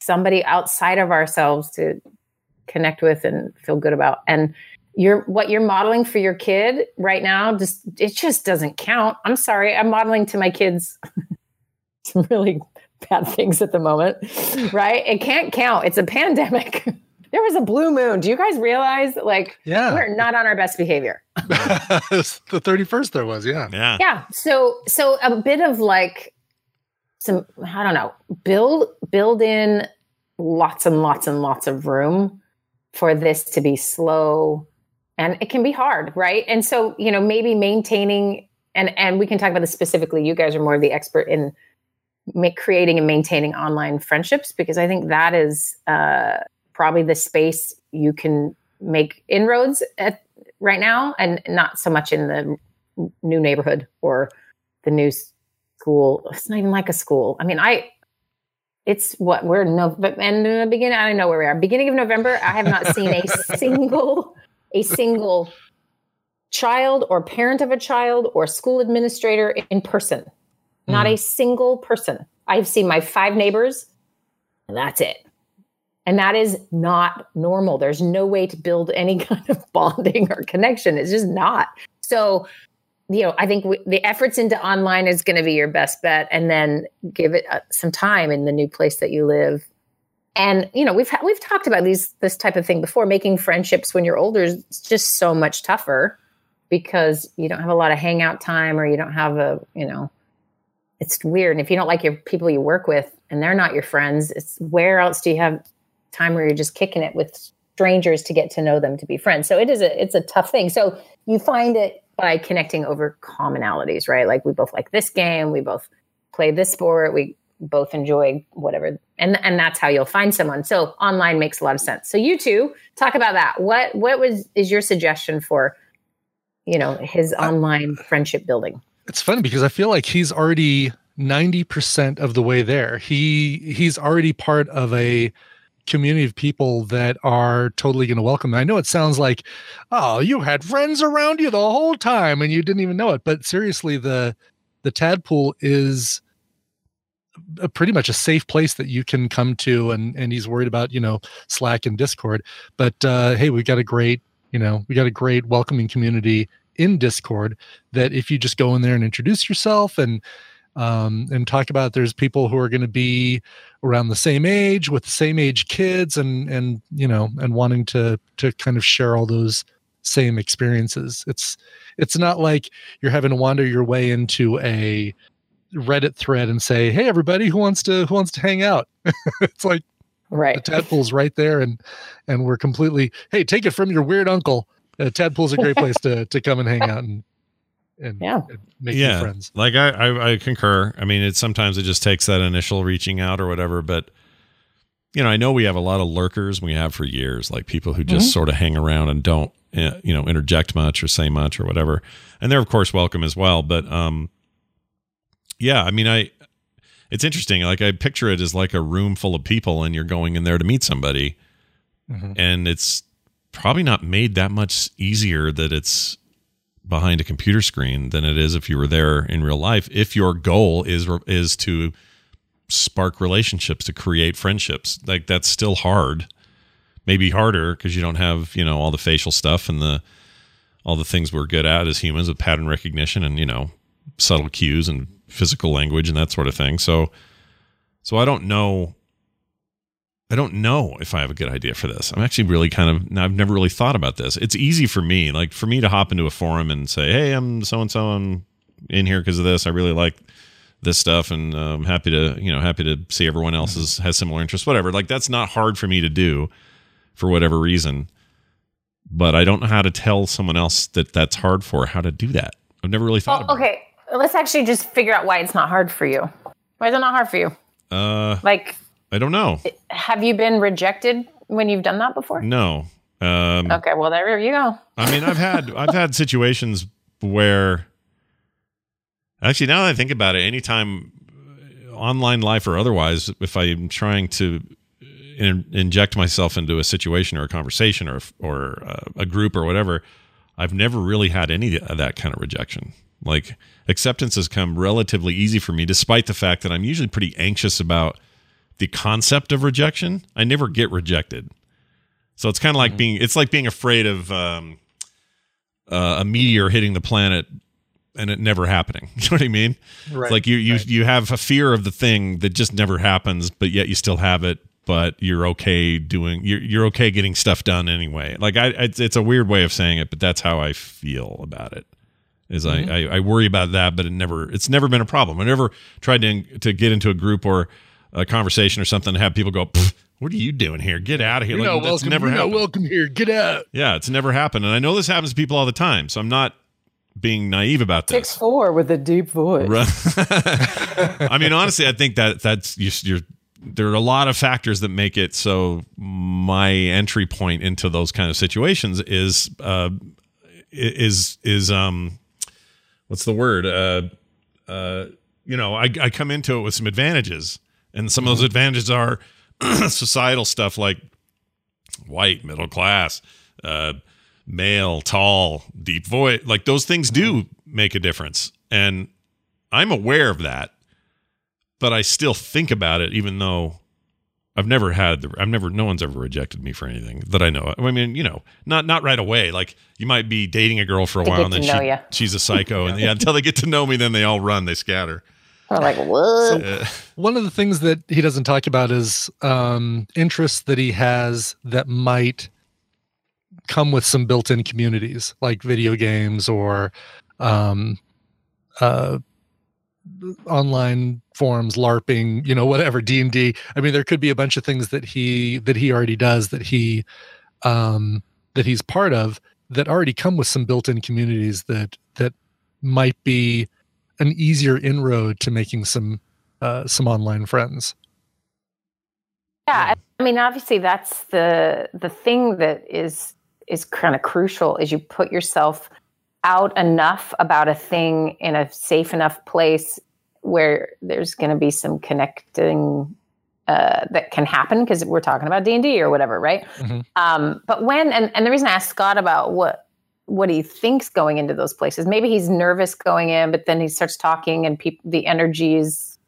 somebody outside of ourselves to connect with and feel good about. And you're what you're modeling for your kid right now just it just doesn't count. I'm sorry. I'm modeling to my kids some really bad things at the moment, right? It can't count. It's a pandemic. there was a blue moon. Do you guys realize like Yeah. we're not on our best behavior? the 31st there was, yeah. Yeah. yeah so so a bit of like some i don't know build build in lots and lots and lots of room for this to be slow and it can be hard right and so you know maybe maintaining and and we can talk about this specifically you guys are more of the expert in ma- creating and maintaining online friendships because i think that is uh, probably the space you can make inroads at right now and not so much in the new neighborhood or the new school. It's not even like a school. I mean, I it's what we're no and in the beginning. I don't know where we are. Beginning of November, I have not seen a single a single child or parent of a child or school administrator in person. Not a single person. I've seen my five neighbors, and that's it. And that is not normal. There's no way to build any kind of bonding or connection. It's just not. So, you know, I think w- the efforts into online is going to be your best bet, and then give it uh, some time in the new place that you live. And you know, we've ha- we've talked about these this type of thing before. Making friendships when you're older is just so much tougher because you don't have a lot of hangout time, or you don't have a you know, it's weird. And if you don't like your people you work with, and they're not your friends, it's where else do you have time where you're just kicking it with strangers to get to know them to be friends. So it is a it's a tough thing. So you find it by connecting over commonalities, right? Like we both like this game, we both play this sport, we both enjoy whatever. And and that's how you'll find someone. So online makes a lot of sense. So you two talk about that. What what was is your suggestion for you know his online friendship building? It's funny because I feel like he's already 90% of the way there. He he's already part of a community of people that are totally going to welcome. him. I know it sounds like, oh, you had friends around you the whole time and you didn't even know it. But seriously, the the tadpole is a, pretty much a safe place that you can come to, and and he's worried about you know Slack and Discord. But uh, hey, we got a great you know we got a great welcoming community in Discord that if you just go in there and introduce yourself and um, and talk about there's people who are going to be around the same age with the same age kids and and you know and wanting to to kind of share all those same experiences. It's it's not like you're having to wander your way into a reddit thread and say hey everybody who wants to who wants to hang out? It's like right. the tadpole's right there and and we're completely hey take it from your weird uncle uh, tadpole's a great place to to come and hang out and and, yeah. and make new yeah, friends like I, I I concur. I mean, it's sometimes it just takes that initial reaching out or whatever, but you know, I know we have a lot of lurkers. We have for years, like people who just Mhm. sort of hang around and don't, uh, you know, interject much or say much or whatever. And they're of course welcome as well. But um, yeah, I mean, I it's interesting. Like I picture it as like a room full of people, and you're going in there to meet somebody, Mhm. and it's probably not made that much easier that it's behind a computer screen than it is if you were there in real life if your goal is is to spark relationships to create friendships. Like that's still hard. Maybe harder because you don't have you know all the facial stuff and the all the things we're good at as humans with pattern recognition and you know subtle cues and physical language and that sort of thing. So so i don't know I don't know if I have a good idea for this. I'm actually really kind of I've never really thought about this. It's easy for me, like for me to hop into a forum and say, "Hey, I'm so and so. I'm in here because of this. I really like this stuff, and uh, I'm happy to you know happy to see everyone else is, has similar interests. Whatever. Like that's not hard for me to do for whatever reason. But I don't know how to tell someone else that that's hard for how to do that. I've never really thought Well, okay, let's actually just figure out why it's not hard for you. Why is it not hard for you? Uh, Like, I don't know. have you been rejected when you've done that before? No. Um, Okay, well there you go. I mean, I've had I've had situations where actually now that I think about it, anytime uh, online life or otherwise, if I'm trying to in, inject myself into a situation or a conversation or or uh, a group or whatever, I've never really had any of that kind of rejection. Like acceptance has come relatively easy for me, despite the fact that I'm usually pretty anxious about the concept of rejection. I never get rejected. So it's kind of like being it's like being afraid of um, uh, a meteor hitting the planet and it never happening. You know what I mean? Right, It's like you you right. you have a fear of the thing that just never happens, but yet you still have it. But you're okay doing you're you're okay getting stuff done anyway. Like I, it's, it's a weird way of saying it, but that's how I feel about it. Is Mhm. I, I I worry about that, but it never it's never been a problem. I never tried to to get into a group or a conversation or something to have people go, "What are you doing here? Get out of here!" You're Like, not that's welcome. never You're not happened. welcome here. Get out. Yeah, it's never happened, and I know this happens to people all the time. So I'm not being naive about this. Six four with a deep voice. Right. I mean, honestly, I think that that's you, you're. There are a lot of factors that make it so. My entry point into those kind of situations is uh, is is um, what's the word? Uh, uh, you know, I, I come into it with some advantages, And some of those advantages are societal stuff like white, middle class, uh, male, tall, deep voice. Like those things do make a difference. And I'm aware of that, but I still think about it, even though I've never had the, I've never, no one's ever rejected me for anything that I know. I mean, you know, not, not right away. Like you might be dating a girl for a To while and then she, she's a psycho. and yeah, until they get to know me, then they all run, they scatter. We're like, what? Uh, One of the things that he doesn't talk about is um, interests that he has that might come with some built-in communities, like video games or um, uh, online forums, LARPing, you know, whatever D and D. I mean, there could be a bunch of things that he that he already does that he um, that he's part of that already come with some built-in communities that that might be an easier inroad to making some uh, some online friends. Yeah, I mean, obviously, that's the the thing that is is kind of crucial is you put yourself out enough about a thing in a safe enough place where there's going to be some connecting uh, that can happen because we're talking about D and D or whatever, right? Mhm. Um, but when and, and the reason I asked Scott about what what he thinks going into those places, maybe he's nervous going in, but then he starts talking and peop the energies,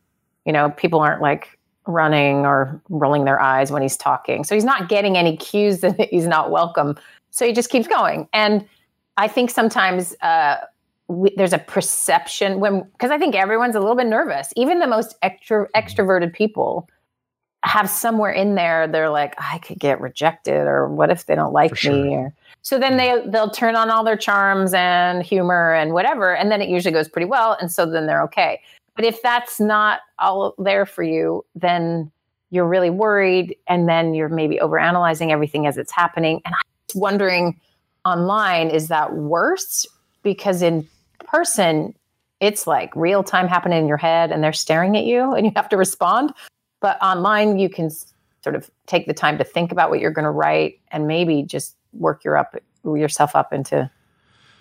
you know, people aren't like running or rolling their eyes when he's talking. So he's not getting any cues that he's not welcome. So he just keeps going. And I think sometimes uh, we, there's a perception when, because I think everyone's a little bit nervous. Even the most extro, extroverted people have somewhere in there they're like, I could get rejected, or what if they don't like sure. me? Or so then mm. they they'll turn on all their charms and humor and whatever, and then it usually goes pretty well, and so then they're okay. But if that's not all there for you, then you're really worried, and then you're maybe overanalyzing everything as it's happening. And I'm wondering online, is that worse? Because in person, it's like real time happening in your head, and they're staring at you, and you have to respond. But online, you can sort of take the time to think about what you're going to write, and maybe just work your up yourself up into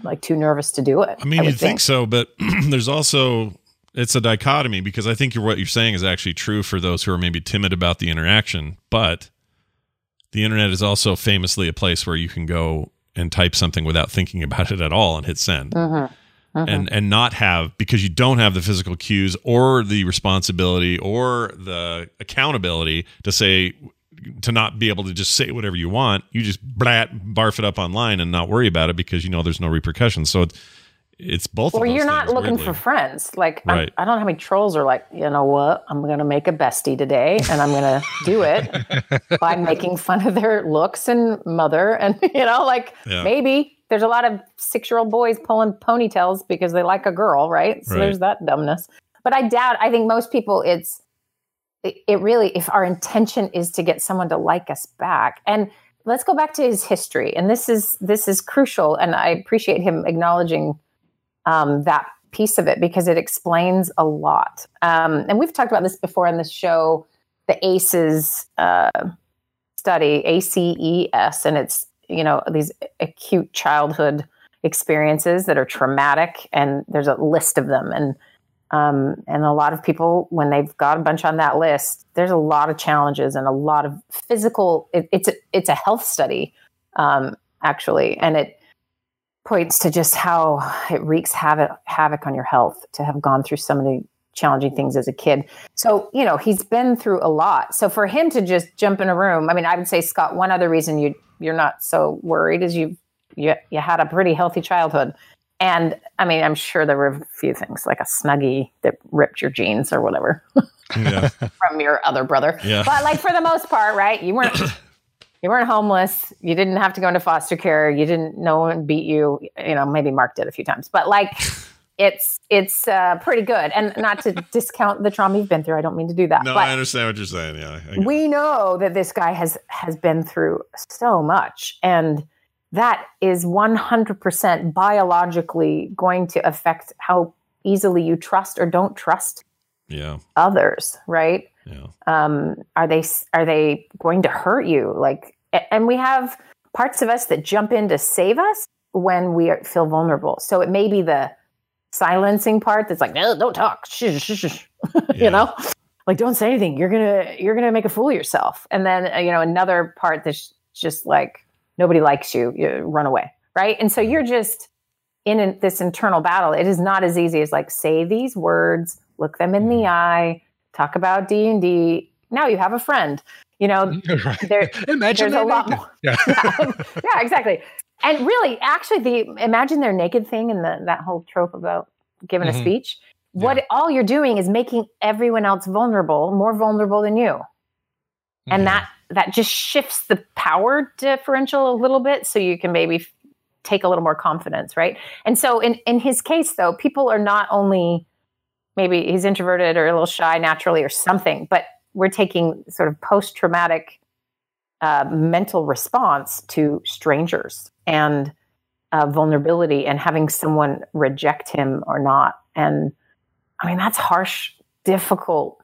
like too nervous to do it. I mean, would you'd think so, but there's also it's a dichotomy because I think you're, what you're saying is actually true for those who are maybe timid about the interaction, but the internet is also famously a place where you can go and type something without thinking about it at all and hit send. Mhm. Mhm. And and not have because you don't have the physical cues or the responsibility or the accountability to say to not be able to just say whatever you want. You just blat barf it up online and not worry about it because you know there's no repercussions. So it's it's both. of or you're not things, looking weirdly. for friends. Like Right. I don't know how many trolls are like, you know what? I'm going to make a bestie today, and I'm going to do it by making fun of their looks and mother, and you know, like Yeah. maybe there's a lot of six year old boys pulling ponytails because they like a girl, right? So Right. there's that dumbness. But I doubt. I think most people, it's it, really if our intention is to get someone to like us back and let's go back to his history and this is this is crucial and i appreciate him acknowledging um, that piece of it because it explains a lot. Um, and we've talked about this before in the show the aces uh, study aces and it's you know these acute childhood experiences that are traumatic and there's a list of them and um, and a lot of people, when they've got a bunch on that list, there's a lot of challenges and a lot of physical. It, it's a, it's a health study, um, actually, and it points to just how it wreaks havoc havoc on your health to have gone through so many challenging things as a kid. So you know he's been through a lot. So for him to just jump in a room, I mean, I would say Scott. One other reason you you're not so worried is you you you had a pretty healthy childhood. And I mean, I'm sure there were a few things like a snuggie that ripped your jeans or whatever Yeah. from your other brother. Yeah. But like for the most part, right? You weren't you weren't homeless. You didn't have to go into foster care. You didn't no one beat you. You know, maybe Mark did a few times. But like it's it's uh, pretty good. And not to discount the trauma you've been through. I don't mean to do that. No, I understand what you're saying. Yeah. We know that this guy has has been through so much and that is 100% biologically going to affect how easily you trust or don't trust yeah. others right? Yeah. um, are they are they going to hurt you? Like and we have parts of us that jump in to save us when we are, feel vulnerable. So it may be the silencing part that's like no don't talk. Shh, shh, shh, shh," Yeah. you know? Like don't say anything. You're gonna you're gonna make a fool of yourself. And then uh, you know another part that's just like nobody likes you you run away right and so you're just in an, this internal battle it is not as easy as like say these words look them in the eye talk about d&d now you have a friend you know there, Imagine there's a lot naked. more Yeah. yeah, yeah, exactly. And really, actually, the imagine they're naked thing and the, that whole trope about giving Mhm. a speech. What all you're doing is making everyone else vulnerable, more vulnerable than you, and that that just shifts the power differential a little bit, so you can maybe f- take a little more confidence, right? And so, in in his case, though, people are not only maybe he's introverted or a little shy naturally or something, but we're taking sort of post traumatic uh, mental response to strangers and uh, vulnerability and having someone reject him or not. And I mean, that's harsh, difficult.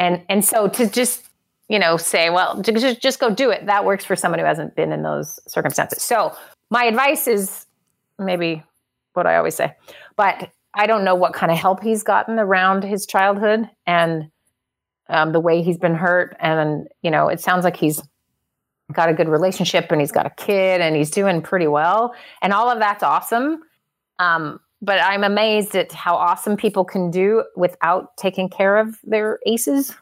And, and so to just, you know, say, well, just, just go do it. That works for someone who hasn't been in those circumstances. So my advice is maybe what I always say, but I don't know what kind of help he's gotten around his childhood and um, the way he's been hurt. And, you know, it sounds like he's got a good relationship and he's got a kid and he's doing pretty well. And all of that's awesome. Um, but I'm amazed at how awesome people can do without taking care of their aces.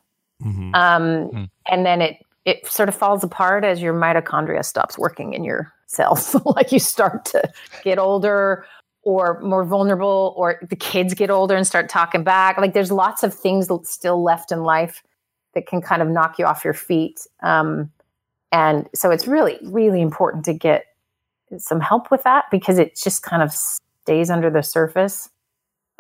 Mhm. Um, And then it, it sort of falls apart as your mitochondria stops working in your cells. like you start to get older or more vulnerable, or the kids get older and start talking back. Like there's lots of things still left in life that can kind of knock you off your feet. Um, and so it's really, really important to get some help with that because it just kind of stays under the surface.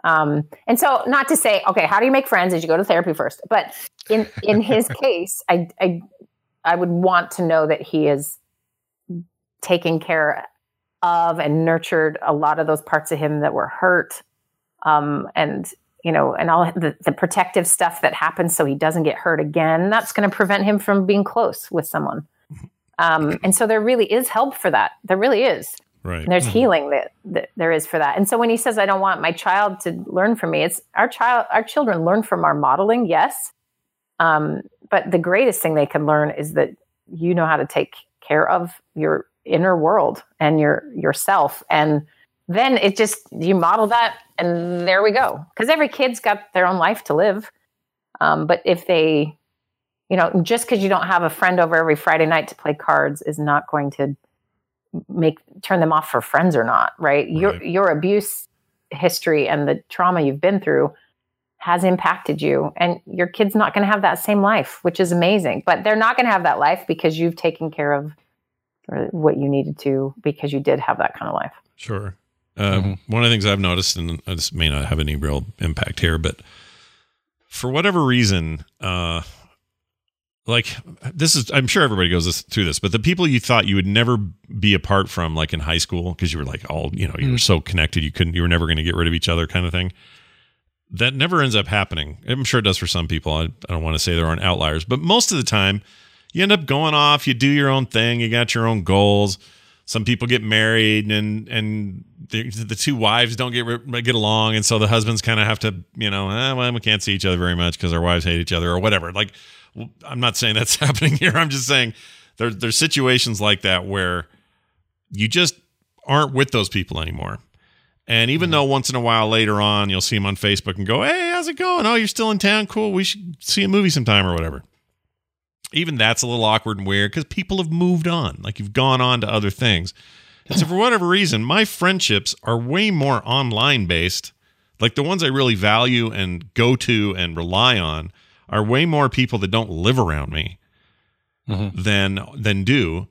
Um, and so, not to say, okay, how do you make friends? Did you go to therapy first? But in in his case, I I I would want to know that he is taken care of and nurtured a lot of those parts of him that were hurt, um, and you know, and all the, the protective stuff that happens so he doesn't get hurt again. That's going to prevent him from being close with someone. Um, and so there really is help for that. There really is. Right. And there's healing that, that there is for that. And so when he says, I don't want my child to learn from me, it's our child, our children learn from our modeling, yes. Um, but the greatest thing they can learn is that you know how to take care of your inner world and your yourself. And then it just you model that and there we go. Because every kid's got their own life to live. Um, but if they, you know, just because you don't have a friend over every Friday night to play cards is not going to make turn them off for friends or not, right? Your your abuse history and the trauma you've been through has impacted you and your kid's not going to have that same life, which is amazing. But they're not going to have that life because you've taken care of what you needed to because you did have that kind of life. Sure. Um, One of the things I've noticed, and this may not have any real impact here, but for whatever reason, uh, like this is, I'm sure everybody goes this, through this, but the people you thought you would never be apart from, like in high school, because you were like all, you know, you were so connected, you couldn't, you were never going to get rid of each other, kind of thing. That never ends up happening. I'm sure it does for some people. I, I don't want to say there aren't outliers, but most of the time, you end up going off. You do your own thing. You got your own goals. Some people get married, and and the, the two wives don't get get along, and so the husbands kind of have to, you know, eh, well, we can't see each other very much because our wives hate each other or whatever. Like, I'm not saying that's happening here. I'm just saying there, there's situations like that where you just aren't with those people anymore. And even mm-hmm. though once in a while later on you'll see them on Facebook and go, "Hey, how's it going? Oh, you're still in town? Cool. We should see a movie sometime or whatever." Even that's a little awkward and weird because people have moved on. Like you've gone on to other things. And so for whatever reason, my friendships are way more online based. Like the ones I really value and go to and rely on are way more people that don't live around me than than do.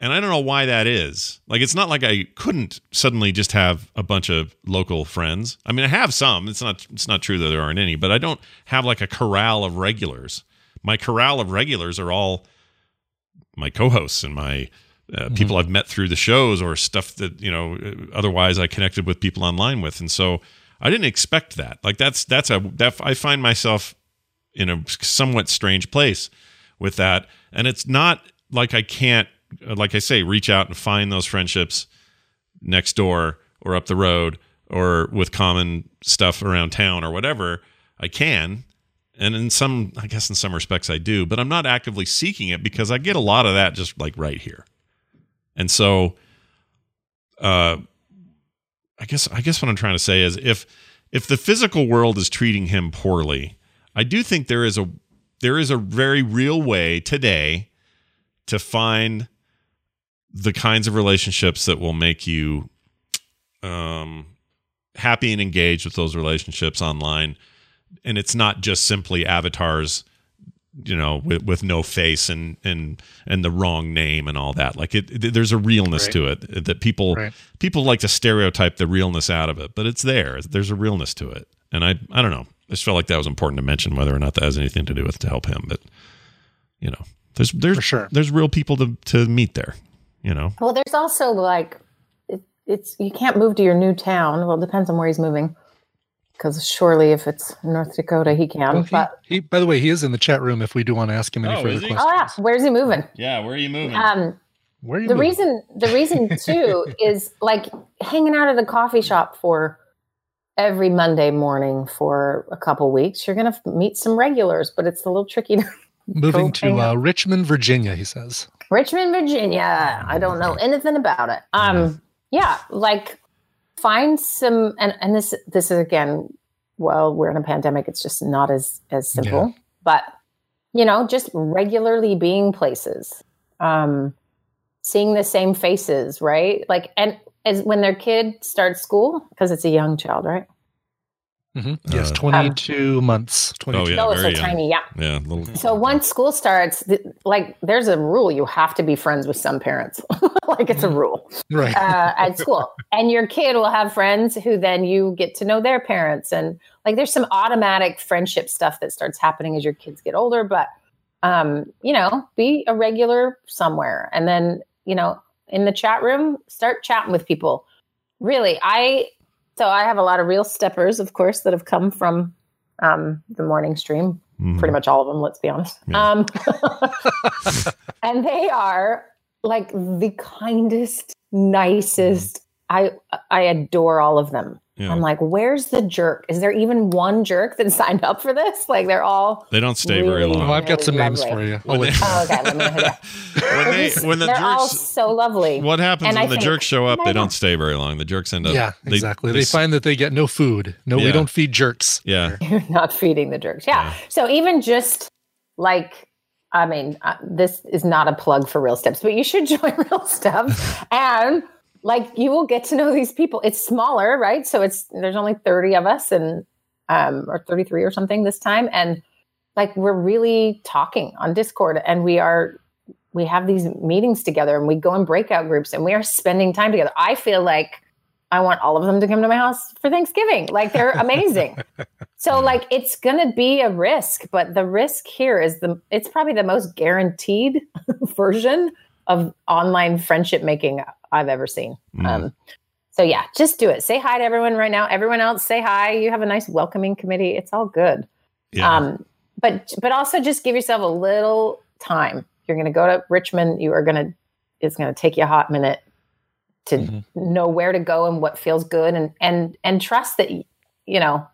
And I don't know why that is. Like it's not like I couldn't suddenly just have a bunch of local friends. I mean, I have some. It's not it's not true that there aren't any, but I don't have like a corral of regulars. My corral of regulars are all my co-hosts and my uh, people I've met through the shows or stuff that, you know, otherwise I connected with people online with. And so I didn't expect that. Like that's that's a that I find myself in a somewhat strange place with that. And it's not like I can't, like I say, reach out and find those friendships next door or up the road or with common stuff around town or whatever. I can. And in some, I guess in some respects I do, but I'm not actively seeking it because I get a lot of that just like right here. And so, uh, I guess I guess what I'm trying to say is if if the physical world is treating him poorly, I do think there is a there is a very real way today to find the kinds of relationships that will make you um, happy and engaged with those relationships online. And it's not just simply avatars, you know, with, with no face and and and the wrong name and all that. Like it, it there's a realness Right. to it that people Right. people like to stereotype the realness out of it, but it's there. There's a realness to it, and I I don't know. I just felt like that was important to mention, whether or not that has anything to do with to help him. But you know, there's there's For sure. there's real people to to meet there. You know, Well, there's also like it, it's you can't move to your new town. Well, it depends on where he's moving. Because surely, if it's North Dakota, he can. Well, he, but he, by the way, he is in the chat room if we do want to ask him any Oh, further questions. oh yeah, where's he moving? yeah. Where are you moving? Um, Where are you the moving? reason the reason too is like hanging out at a coffee shop for every Monday morning for a couple weeks. You're gonna meet some regulars, but it's a little tricky. To Moving to uh. Richmond, Virginia, he says. Richmond, Virginia. I don't know anything about it. Um, yeah, like find some, and and this this is again, well, we're in a pandemic. It's just not as as simple, but you know, just regularly being places, um, seeing the same faces, right? Like, and as when their kid starts school, because it's a young child, right? hmm Yes, Uh, 22 months. 22. oh yeah, oh, it's so young. tiny, yeah. Yeah, little. So once school starts, th- like there's a rule you have to be friends with some parents. like it's a rule Right. uh, at school, and your kid will have friends who then you get to know their parents, and like there's some automatic friendship stuff that starts happening as your kids get older. But um, you know, be a regular somewhere, and then you know, in the chat room, start chatting with people. Really, I so I have a lot of real steppers, of course, that have come from um, the morning stream Mhm. pretty much all of them let's be honest Yeah. um, and they are like the kindest nicest i i adore all of them Yeah. i'm like where's the jerk is there even one jerk that signed up for this like they're all They don't stay very Really? Oh, long. I've got some Really names lovely. for you. When they- oh, okay let me know who they are. when they They're when the they're all so lovely what happens And I when the think- jerks show up they don't stay very long the jerks end up yeah, they- exactly. They, s- find that they get no food. No, Yeah. we don't feed jerks. yeah you're not feeding the jerks. Yeah. Yeah. So even just like, I mean, uh, this is not a plug for Real Steps, but you should join Real Steps, and like you will get to know these people. It's smaller, right? So it's there's only thirty of us, and um, or thirty three or something this time, and like we're really talking on Discord, and we are we have these meetings together, and we go in breakout groups, and we are spending time together. I feel like I want all of them to come to my house for Thanksgiving. Like they're amazing. so like it's going to be a risk, but the risk here is the it's probably the most guaranteed version of online friendship making I've ever seen. Mm. Um so yeah, just do it. Say hi to everyone right now. Everyone else say hi. You have a nice welcoming committee. It's all good. yeah Um, but but also just give yourself a little time. You're going to go to Richmond. You are going to. It's going to take you a hot minute to Mhm. know where to go and what feels good, and and and trust that you know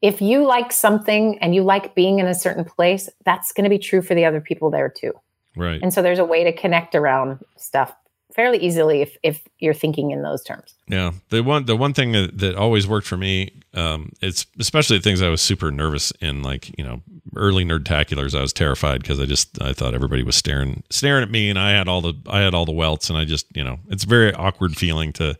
if you like something and you like being in a certain place, that's going to be true for the other people there too. Right And so there's a way to connect around stuff fairly easily if if you're thinking in those terms. Yeah, the one the one thing that, that always worked for me, um, it's especially things I was super nervous in, like you know, early nerdtaculars. I was terrified because I just I thought everybody was staring staring at me, and I had all the I had all the welts, and I just you know, it's a very awkward feeling to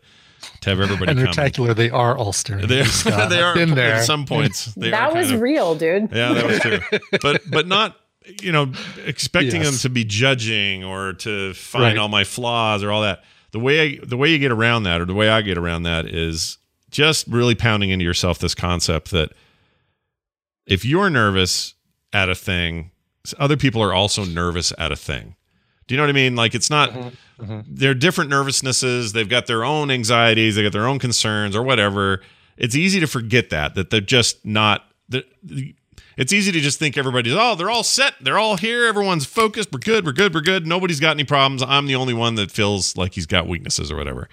to have everybody and come. spectacular, they are all staring. They at you, Scott. they are been there. at some points. They that are was of- real, dude. yeah, that was true. but but not you know expecting them to be judging or to find Right. all my flaws or all that. The way I, the way you get around that, or the way I get around that, is just really pounding into yourself this concept that if you're nervous at a thing, other people are also nervous at a thing. Do you know what I mean? Like it's not mm-hmm. Mm-hmm. they're different nervousnesses. They've got their own anxieties. They got their own concerns or whatever. It's easy to forget that that they're just not. The, it's easy to just think everybody's oh they're all set. They're all here. Everyone's focused. We're good. We're good. We're good. Nobody's got any problems. I'm the only one that feels like he's got weaknesses or whatever.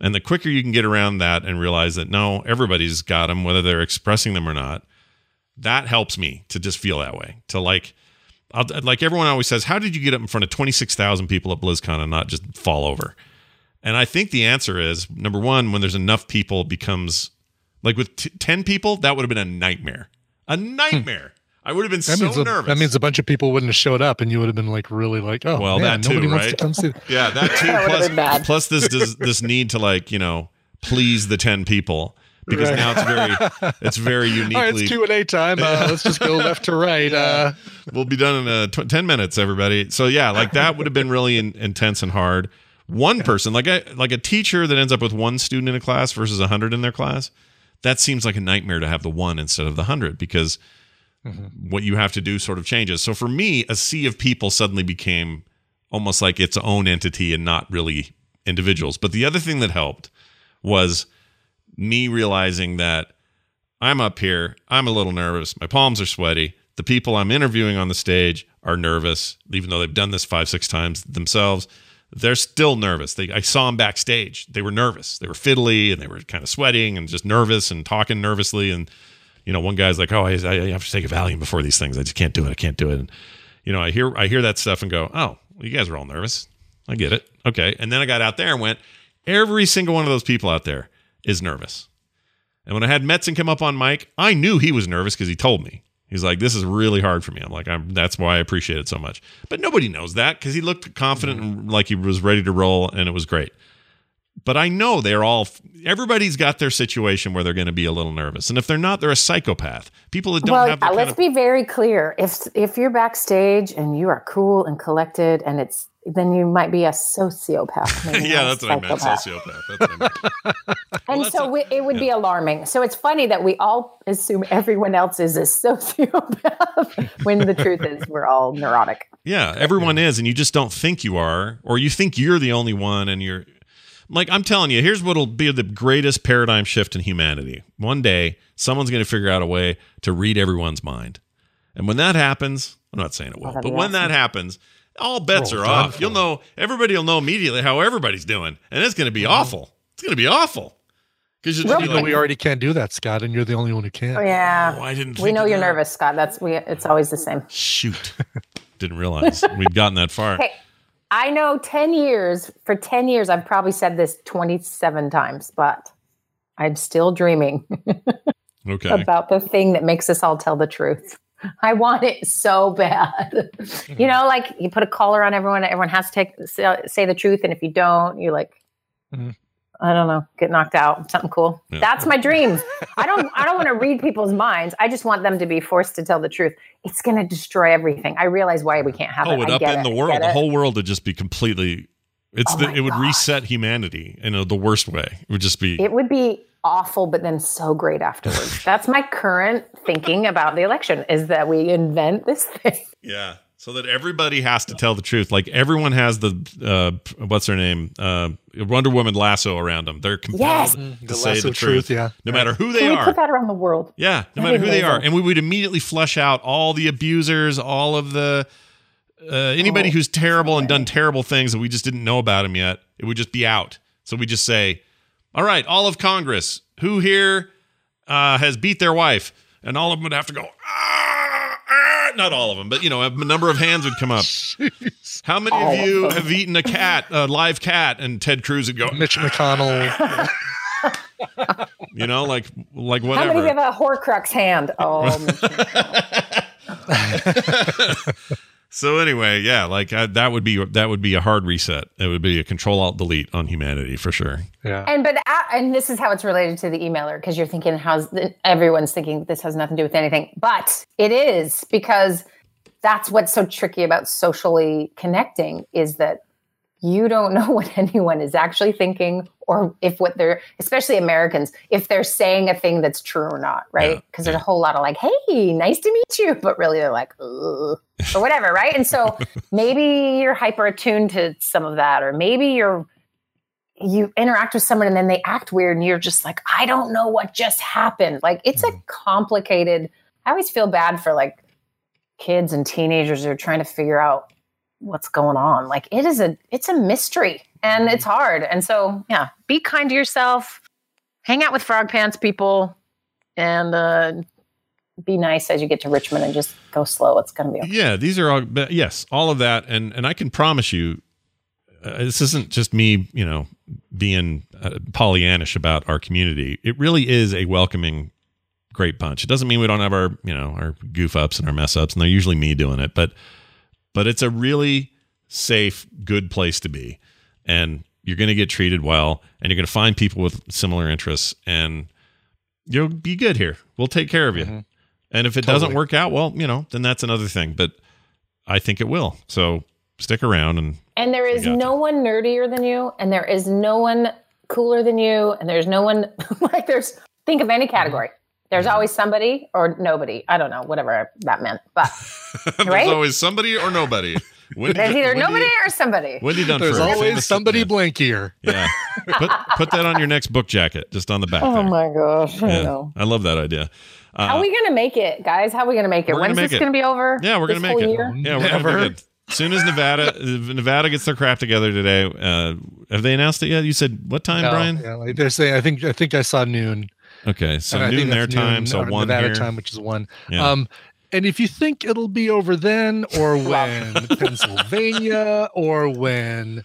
And the quicker you can get around that and realize that no, everybody's got them, whether they're expressing them or not, that helps me to just feel that way. To like, I'll, like everyone always says, how did you get up in front of twenty six thousand people at BlizzCon and not just fall over? And I think the answer is number one, when there's enough people, it becomes like with t- ten people, that would have been a nightmare, a nightmare. I would have been That so means a, nervous. that means a bunch of people wouldn't have showed up, and you would have been like really like, oh, well, man, that too, nobody wants right? to come see. Yeah, that too. That plus, plus this, this this need to like you know please the ten people because Right. now it's very it's very uniquely. All right, it's Q and A time. Uh, let's just go left to right. Uh, we'll be done in uh, tw- 10 minutes everybody so yeah like that would have been really in- intense and hard one person like a like a teacher that ends up with one student in a class versus a 100 in their class that seems like a nightmare to have the one instead of the 100 because mm-hmm. what you have to do sort of changes so for me a sea of people suddenly became almost like its own entity and not really individuals but the other thing that helped was me realizing that I'm up here. I'm a little nervous. My palms are sweaty. The people I'm interviewing on the stage are nervous, even though they've done this five, six times themselves. They're still nervous. They, I saw them backstage. They were nervous. They were fiddly and they were kind of sweating and just nervous and talking nervously. And, you know, one guy's like, oh, I, I have to take a Valium before these things. I just can't do it. I can't do it. And, you know, I hear, I hear that stuff and go, oh, you guys are all nervous. I get it. Okay. And then I got out there and went, every single one of those people out there is nervous. And when I had Metzen come up on mic, I knew he was nervous because he told me. He's like, "This is really hard for me." I'm like, I'm, "That's why I appreciate it so much." But nobody knows that because he looked confident and like he was ready to roll, and it was great. But I know they're all. Everybody's got their situation where they're going to be a little nervous, and if they're not, they're a psychopath. People that don't well, have. The uh, let's of, be very clear. If if you're backstage and you are cool and collected, and it's then you might be a sociopath. maybe yeah, not that's a what I meant. Sociopath. That's what I meant. And that's so a- we, it would be alarming. So it's funny that we all assume everyone else is a sociopath when the truth is we're all neurotic. Yeah, everyone is, and you just don't think you are, or you think you're the only one, and you're like, I'm telling you, here's what'll be the greatest paradigm shift in humanity. One day, someone's going to figure out a way to read everyone's mind. And when that happens, I'm not saying it will, that'd but be when that happens, all bets Well are done off. You'll know, everybody will know immediately how everybody's doing, and it's going mm-hmm. to be awful. It's going to be awful. Because you'll just be you know, like, we already can't do that, Scott, and you're the only one who can. Oh, yeah. oh, I didn't we know you're that. nervous, Scott. That's we. It's always the same. Shoot. Didn't realize we'd gotten that far. Hey, I know 10 years, for 10 years, I've probably said this 27 times, but I'm still dreaming Okay. about the thing that makes us all tell the truth. I want it so bad. you know, like you put a collar on everyone, everyone has to take say, say the truth. And if you don't, you're like, Mhm. I don't know, get knocked out, something cool. Yeah. That's my dream. I don't I don't want to read people's minds. I just want them to be forced to tell the truth. It's gonna destroy everything. I realize why we can't have oh, it. it I up in the world. The whole world would just be completely. It's Oh the, it would gosh. reset humanity in a, the worst way. It would just be. It would be awful, but then so great afterwards. That's my current thinking about the election is that we invent this thing. yeah. So that everybody has to tell the truth. Like everyone has the uh, what's her name, uh, Wonder Woman lasso around them. They're compelled Yes. to The say lasso the truth, yeah. no matter who they Can we are. put that around the world? Yeah, no That'd matter be who they are, and we would immediately flush out all the abusers, all of the uh, anybody Oh, who's terrible and done terrible things that we just didn't know about him yet. It would just be out. So we just say, "All right, all of Congress, who here uh, has beat their wife?" And all of them would have to go. Ah, ah. Not all of them, but you know, a number of hands would come up. How many All of of you them. have eaten a cat, a live cat? And Ted Cruz would go, Mitch McConnell. you know, like like whatever. How many have a Horcrux hand? Oh, So anyway, yeah, like uh, that would be that would be a hard reset. It would be a control alt delete on humanity for sure. Yeah. and but uh, and this is how it's related to the emailer because you're thinking how's everyone's thinking this has nothing to do with anything, but it is because that's what's so tricky about socially connecting is that you don't know what anyone is actually thinking or if what they're especially americans if they're saying a thing that's true or not right? Yeah, because there's a whole lot of like hey nice to meet you but really they're like Ugh, or whatever right? And so maybe you're hyper attuned to some of that or maybe you're you interact with someone and then they act weird and you're just like i don't know what just happened. Like it's a mm-hmm. complicated i always feel bad for like kids and teenagers who are trying to figure out what's going on like it is a it's a mystery and it's hard and so yeah be kind to yourself hang out with frog pants people and uh be nice as you get to Richmond and just go slow. It's going to be okay. Yeah, these are all but yes, all of that, and and I can promise you, uh, this isn't just me, you know, being uh, Pollyannish about our community. It really is a welcoming, great bunch. It doesn't mean we don't have our you know our goof ups and our mess ups, and they're usually me doing it, but but it's a really safe, good place to be, and you're going to get treated well, and you're going to find people with similar interests, and you'll be good here. We'll take care of you. Mm-hmm. And if it doesn't work out, well, you know, then that's another thing. But I think it will. So stick around and And there is got no one nerdier than you, and there is no one cooler than you, and there's no one like there's think of any category. There's always somebody or nobody. I don't know, whatever that meant. But there's Right? always somebody or nobody. Wendi, there's either Wendi- nobody or somebody. Wendy done There's always somebody Yeah. blankier. Yeah. Put put that on your next book jacket, just on the back. Oh there. my gosh, I Yeah. know. I love that idea. Uh, How are we gonna make it, guys? How are we gonna make it? We're gonna When's this it. gonna be over? yeah, we're gonna make it. year? Yeah, we're gonna make it. As soon as Nevada Nevada gets their crap together today, uh, have they announced it yet? You said what time, No, Brian? yeah, like they're saying. I think I think I saw noon. Okay, so and I noon think their time, noon so one Nevada here. time, which is one. Yeah. Um, and if you think it'll be over then, or when Pennsylvania, or when.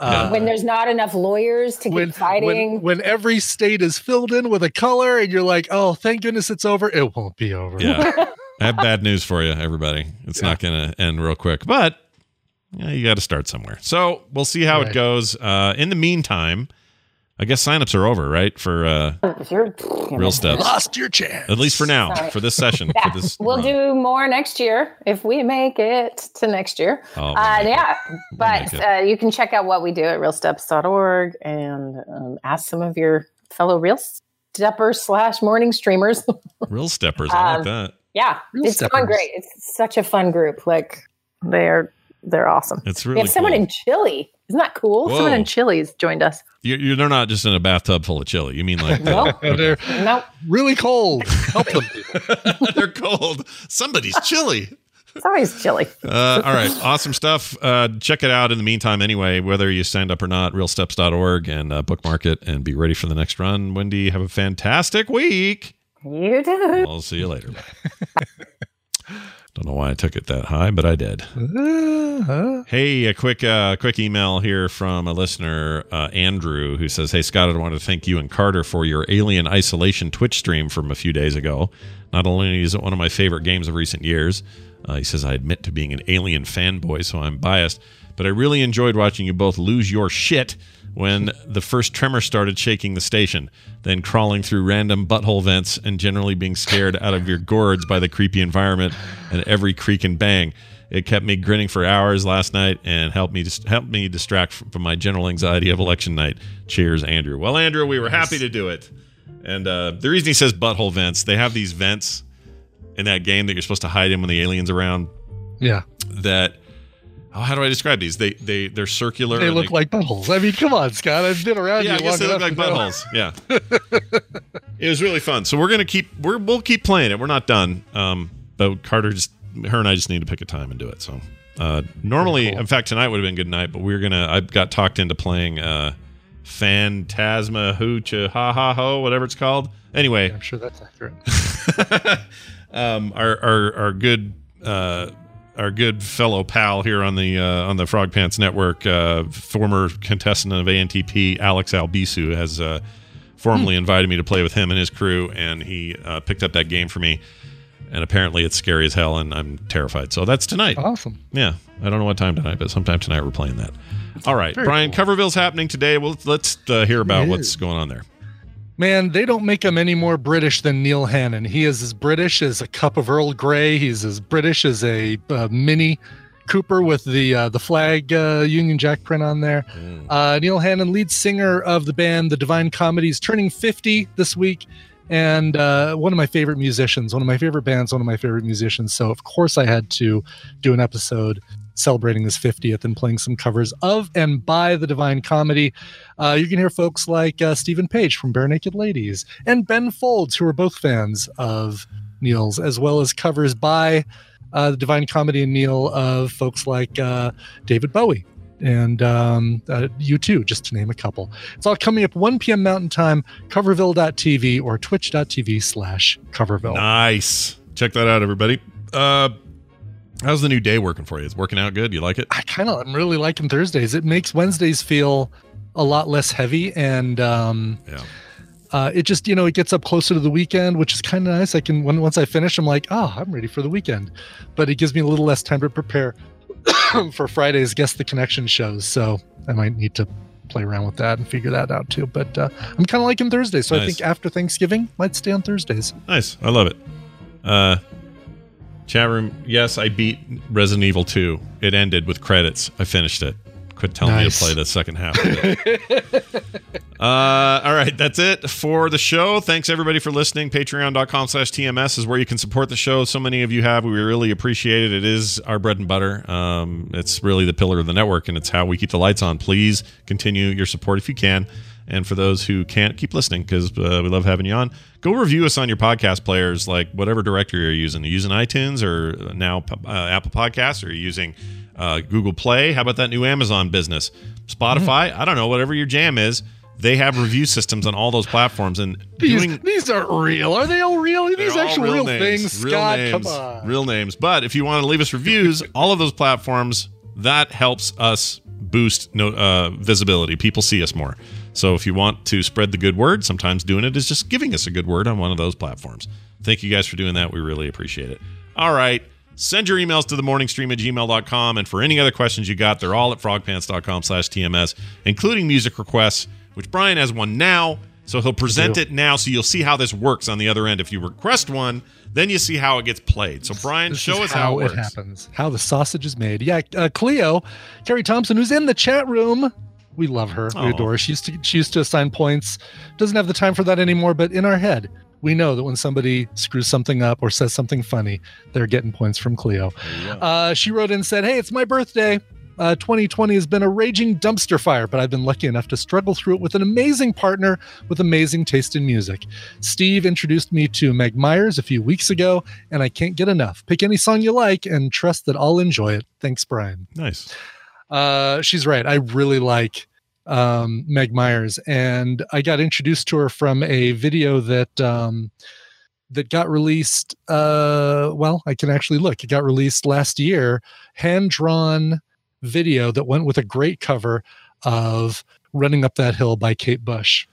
Uh, when there's not enough lawyers to when, keep fighting. when when every state is filled in with a color and you're like oh thank goodness it's over it won't be over Yeah. I have bad news for you, everybody. It's not going to end real quick, but yeah, you got to start somewhere. So we'll see how it goes. Uh, in the meantime, I guess signups are over, right? For uh, If you're- real steps, lost your chance at least for now, Sorry. for this session. Yeah, For this we'll run. do more next year if we make it to next year. Oh, we'll uh, make it. yeah, but make it. uh, you can check out what we do at realsteps.org and um, ask some of your fellow real steppers slash morning streamers. real steppers. I like Um, that. yeah, Real it's going great. It's such a fun group. Like they're they're awesome. It's we really have someone cool. in Chile. Isn't that cool? Someone Whoa. in Chile's joined us. You're, you're, they're not just in a bathtub full of chili. You mean like No. And they're Nope. really cold help them they're cold. Somebody's chili. It's always chilly. Uh, all right, awesome stuff. Uh, check it out in the meantime, anyway, whether you signed up or not, realsteps.org and uh, bookmark it and be ready for the next run. Wendi, have a fantastic week. You do. I'll see you later. Don't know why I took it that high, but I did. Uh-huh. Hey, a quick uh, quick email here from a listener, uh, Andrew, who says, "Hey Scott, I want to thank you and Carter for your Alien Isolation Twitch stream from a few days ago. Not only is it one of my favorite games of recent years, uh, he says I admit to being an Alien fanboy, so I'm biased, but I really enjoyed watching you both lose your shit." When the first tremor started shaking the station, then crawling through random butthole vents and generally being scared out of your gourds by the creepy environment and every creak and bang. It kept me grinning for hours last night and helped me just helped me distract from my general anxiety of election night. Cheers, Andrew. Well, Andrew, we were happy to do it. And uh, the reason he says butthole vents, they have these vents in that game that you're supposed to hide in when the aliens around. yeah That how do I describe these? They they they're circular. they look like buttholes i mean come on scott i've been around yeah, I you guess long they look like buttholes. Yeah, it was really fun. So we're gonna keep we're we'll keep playing it. We're not done. Um, but Carter just her and I just need to pick a time and do it. So uh, normally, cool. in fact, tonight would have been good night, but we're gonna. I got talked into playing uh, Phantasma Hoocha Ha Ha Ho, whatever it's called. Anyway, i'm sure that's accurate um, our our our good uh, our good fellow pal here on the uh, on the Frog Pants Network, uh, former contestant of ANTP, Alex Albisu, has uh, formally invited me to play with him and his crew, and he uh, picked up that game for me. And apparently, it's scary as hell, and I'm terrified. So that's tonight. awesome Yeah, I don't know what time tonight, but sometime tonight we're playing that. All right, Very Brian, Coverville's happening today. Well, let's uh, hear about what's going on there. Man, they don't make him any more British than Neil Hannon. He is as British as a cup of Earl Grey. He's as British as a uh, Mini Cooper with the uh, the flag uh, Union Jack print on there. Uh, Neil Hannon, lead singer of the band The Divine Comedies, turning 50 this week, and uh, one of my favorite musicians, one of my favorite bands, one of my favorite musicians. So of course I had to do an episode celebrating his 50th and playing some covers of and by the Divine Comedy. Uh, you can hear folks like uh, Steven Page from Barenaked Ladies and Ben Folds, who are both fans of Neil's, as well as covers by uh, the Divine Comedy and Neil of folks like uh, David Bowie and um, uh, U2, just to name a couple. It's all coming up 1 p.m. Mountain Time, coverville.tv or twitch.tv slash coverville. Nice. check that out, everybody. Uh, how's the new day working for you? It's working out good. You like it? I kind of I'm really liking Thursdays. It makes Wednesdays feel a lot less heavy, and um, Yeah. uh, it just you know it gets up closer to the weekend, which is kind of nice. I can when once I finish, I'm like, oh, I'm ready for the weekend, but it gives me a little less time to prepare for Friday's guess the connection shows. So I might need to play around with that and figure that out too. But uh, I'm kind of liking Thursdays, so I think after Thanksgiving might stay on Thursdays. Nice. I love it. Uh, chat room. Yes, I beat Resident Evil 2. It ended with credits. I finished it. Quit telling Nice. me to play the second half. Uh, all right, that's it for the show. Thanks everybody for listening. Patreon.com slash TMS is where you can support the show. So many of you have. We really appreciate it. It is our bread and butter. Um, it's really the pillar of the network, and it's how we keep the lights on. Please continue your support if you can. And for those who can't, keep listening because uh, we love having you on. Go review us on your podcast players, like whatever directory you're using. Are you using iTunes or now uh, Apple Podcasts? Or are you using uh, Google Play? How about that new Amazon business? Spotify? I don't know. Whatever your jam is, they have review systems on all those platforms. And These doing these aren't real. Are they all real? These actual real, names. things, Real Scott. names. Come on. Real names. But if you want to leave us reviews, all of those platforms, that helps us boost no, uh, visibility. People see us more. So if you want to spread the good word, sometimes doing it is just giving us a good word on one of those platforms. Thank you guys for doing that. We really appreciate it. All right. Send your emails to the morningstream at gmail.com. And for any other questions you got, they're all at frogpants.com slash TMS, including music requests, which Brian has one now. So he'll present it now. So you'll see how this works on the other end. If you request one, then you see how it gets played. So Brian, This show us how, it works. happens, how the sausage is made. Yeah, uh, Cleo, Carrie Thompson, who's in the chat room. We love her. Aw. We adore her. She used to she used to assign points. Doesn't have the time for that anymore. But in our head, we know that when somebody screws something up or says something funny, they're getting points from Cleo. Uh, she wrote in and said, "Hey, it's my birthday. Uh, 2020 has been a raging dumpster fire, but I've been lucky enough to struggle through it with an amazing partner with amazing taste in music. Steve introduced me to Meg Myers a few weeks ago, and I can't get enough. Pick any song you like and trust that I'll enjoy it. Thanks, Brian. Nice. Uh, she's right. I really like um, Meg Myers, and I got introduced to her from a video that um, that got released. Uh, well, I can actually look. It got released last year, hand drawn video that went with a great cover of "Running Up That Hill" by Kate Bush.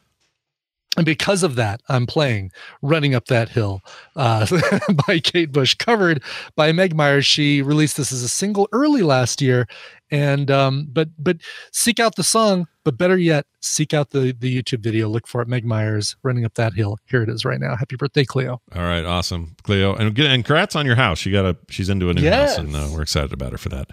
And because of that, I'm playing Running Up That Hill uh, by Kate Bush, covered by Meg Myers. She released this as a single early last year. And um, but but seek out the song, but better yet, seek out the the YouTube video. Look for it, Meg Myers running up that hill. Here it is right now. Happy birthday, Cleo. All right, awesome, Cleo, and and congrats on your house. She got a she's into a new house, Yes. and uh, we're excited about her for that,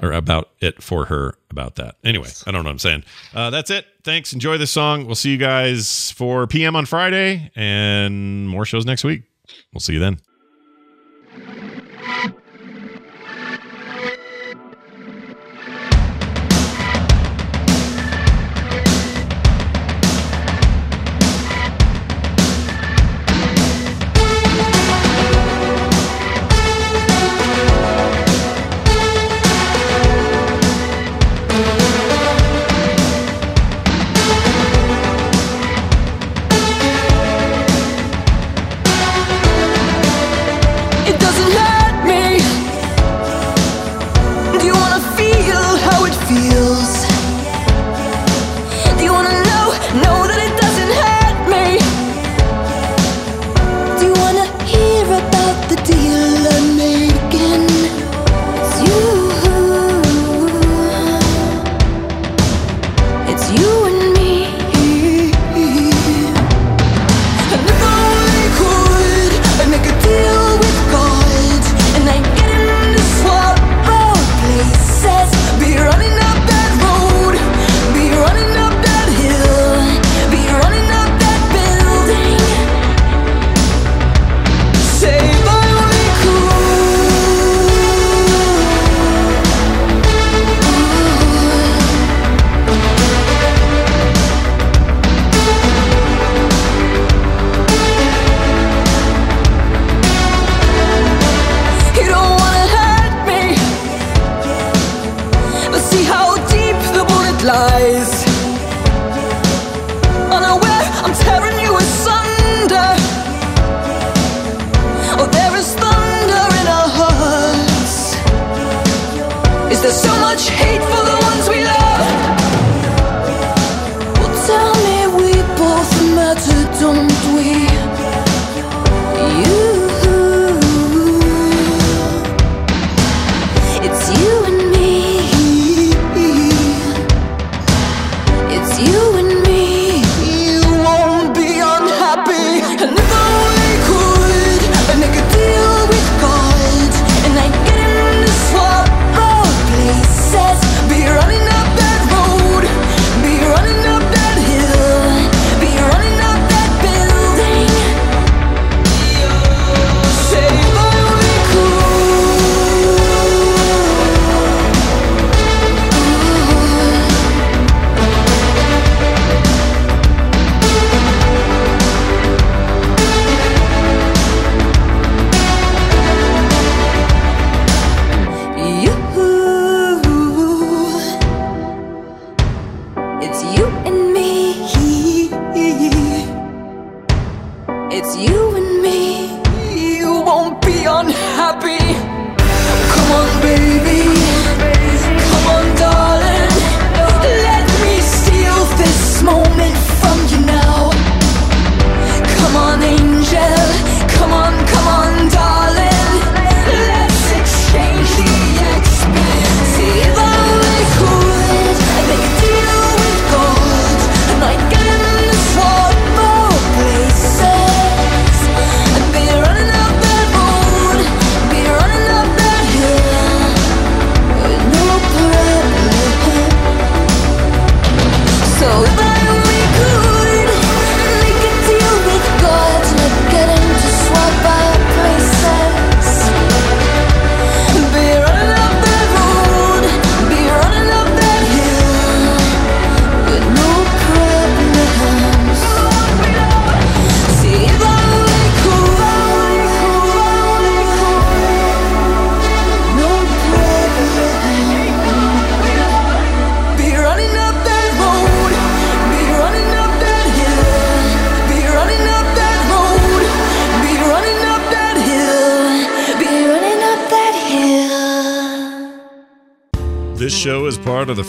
or about it for her about that. Anyway, I don't know what I'm saying. Uh, that's it. Thanks. Enjoy this song. We'll see you guys for PM on Friday, and more shows next week. We'll see you then.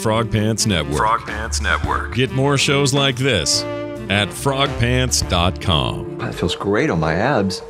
Frog Pants Network. Frog Pants Network. Get more shows like this at frogpants.com. That feels great on my abs.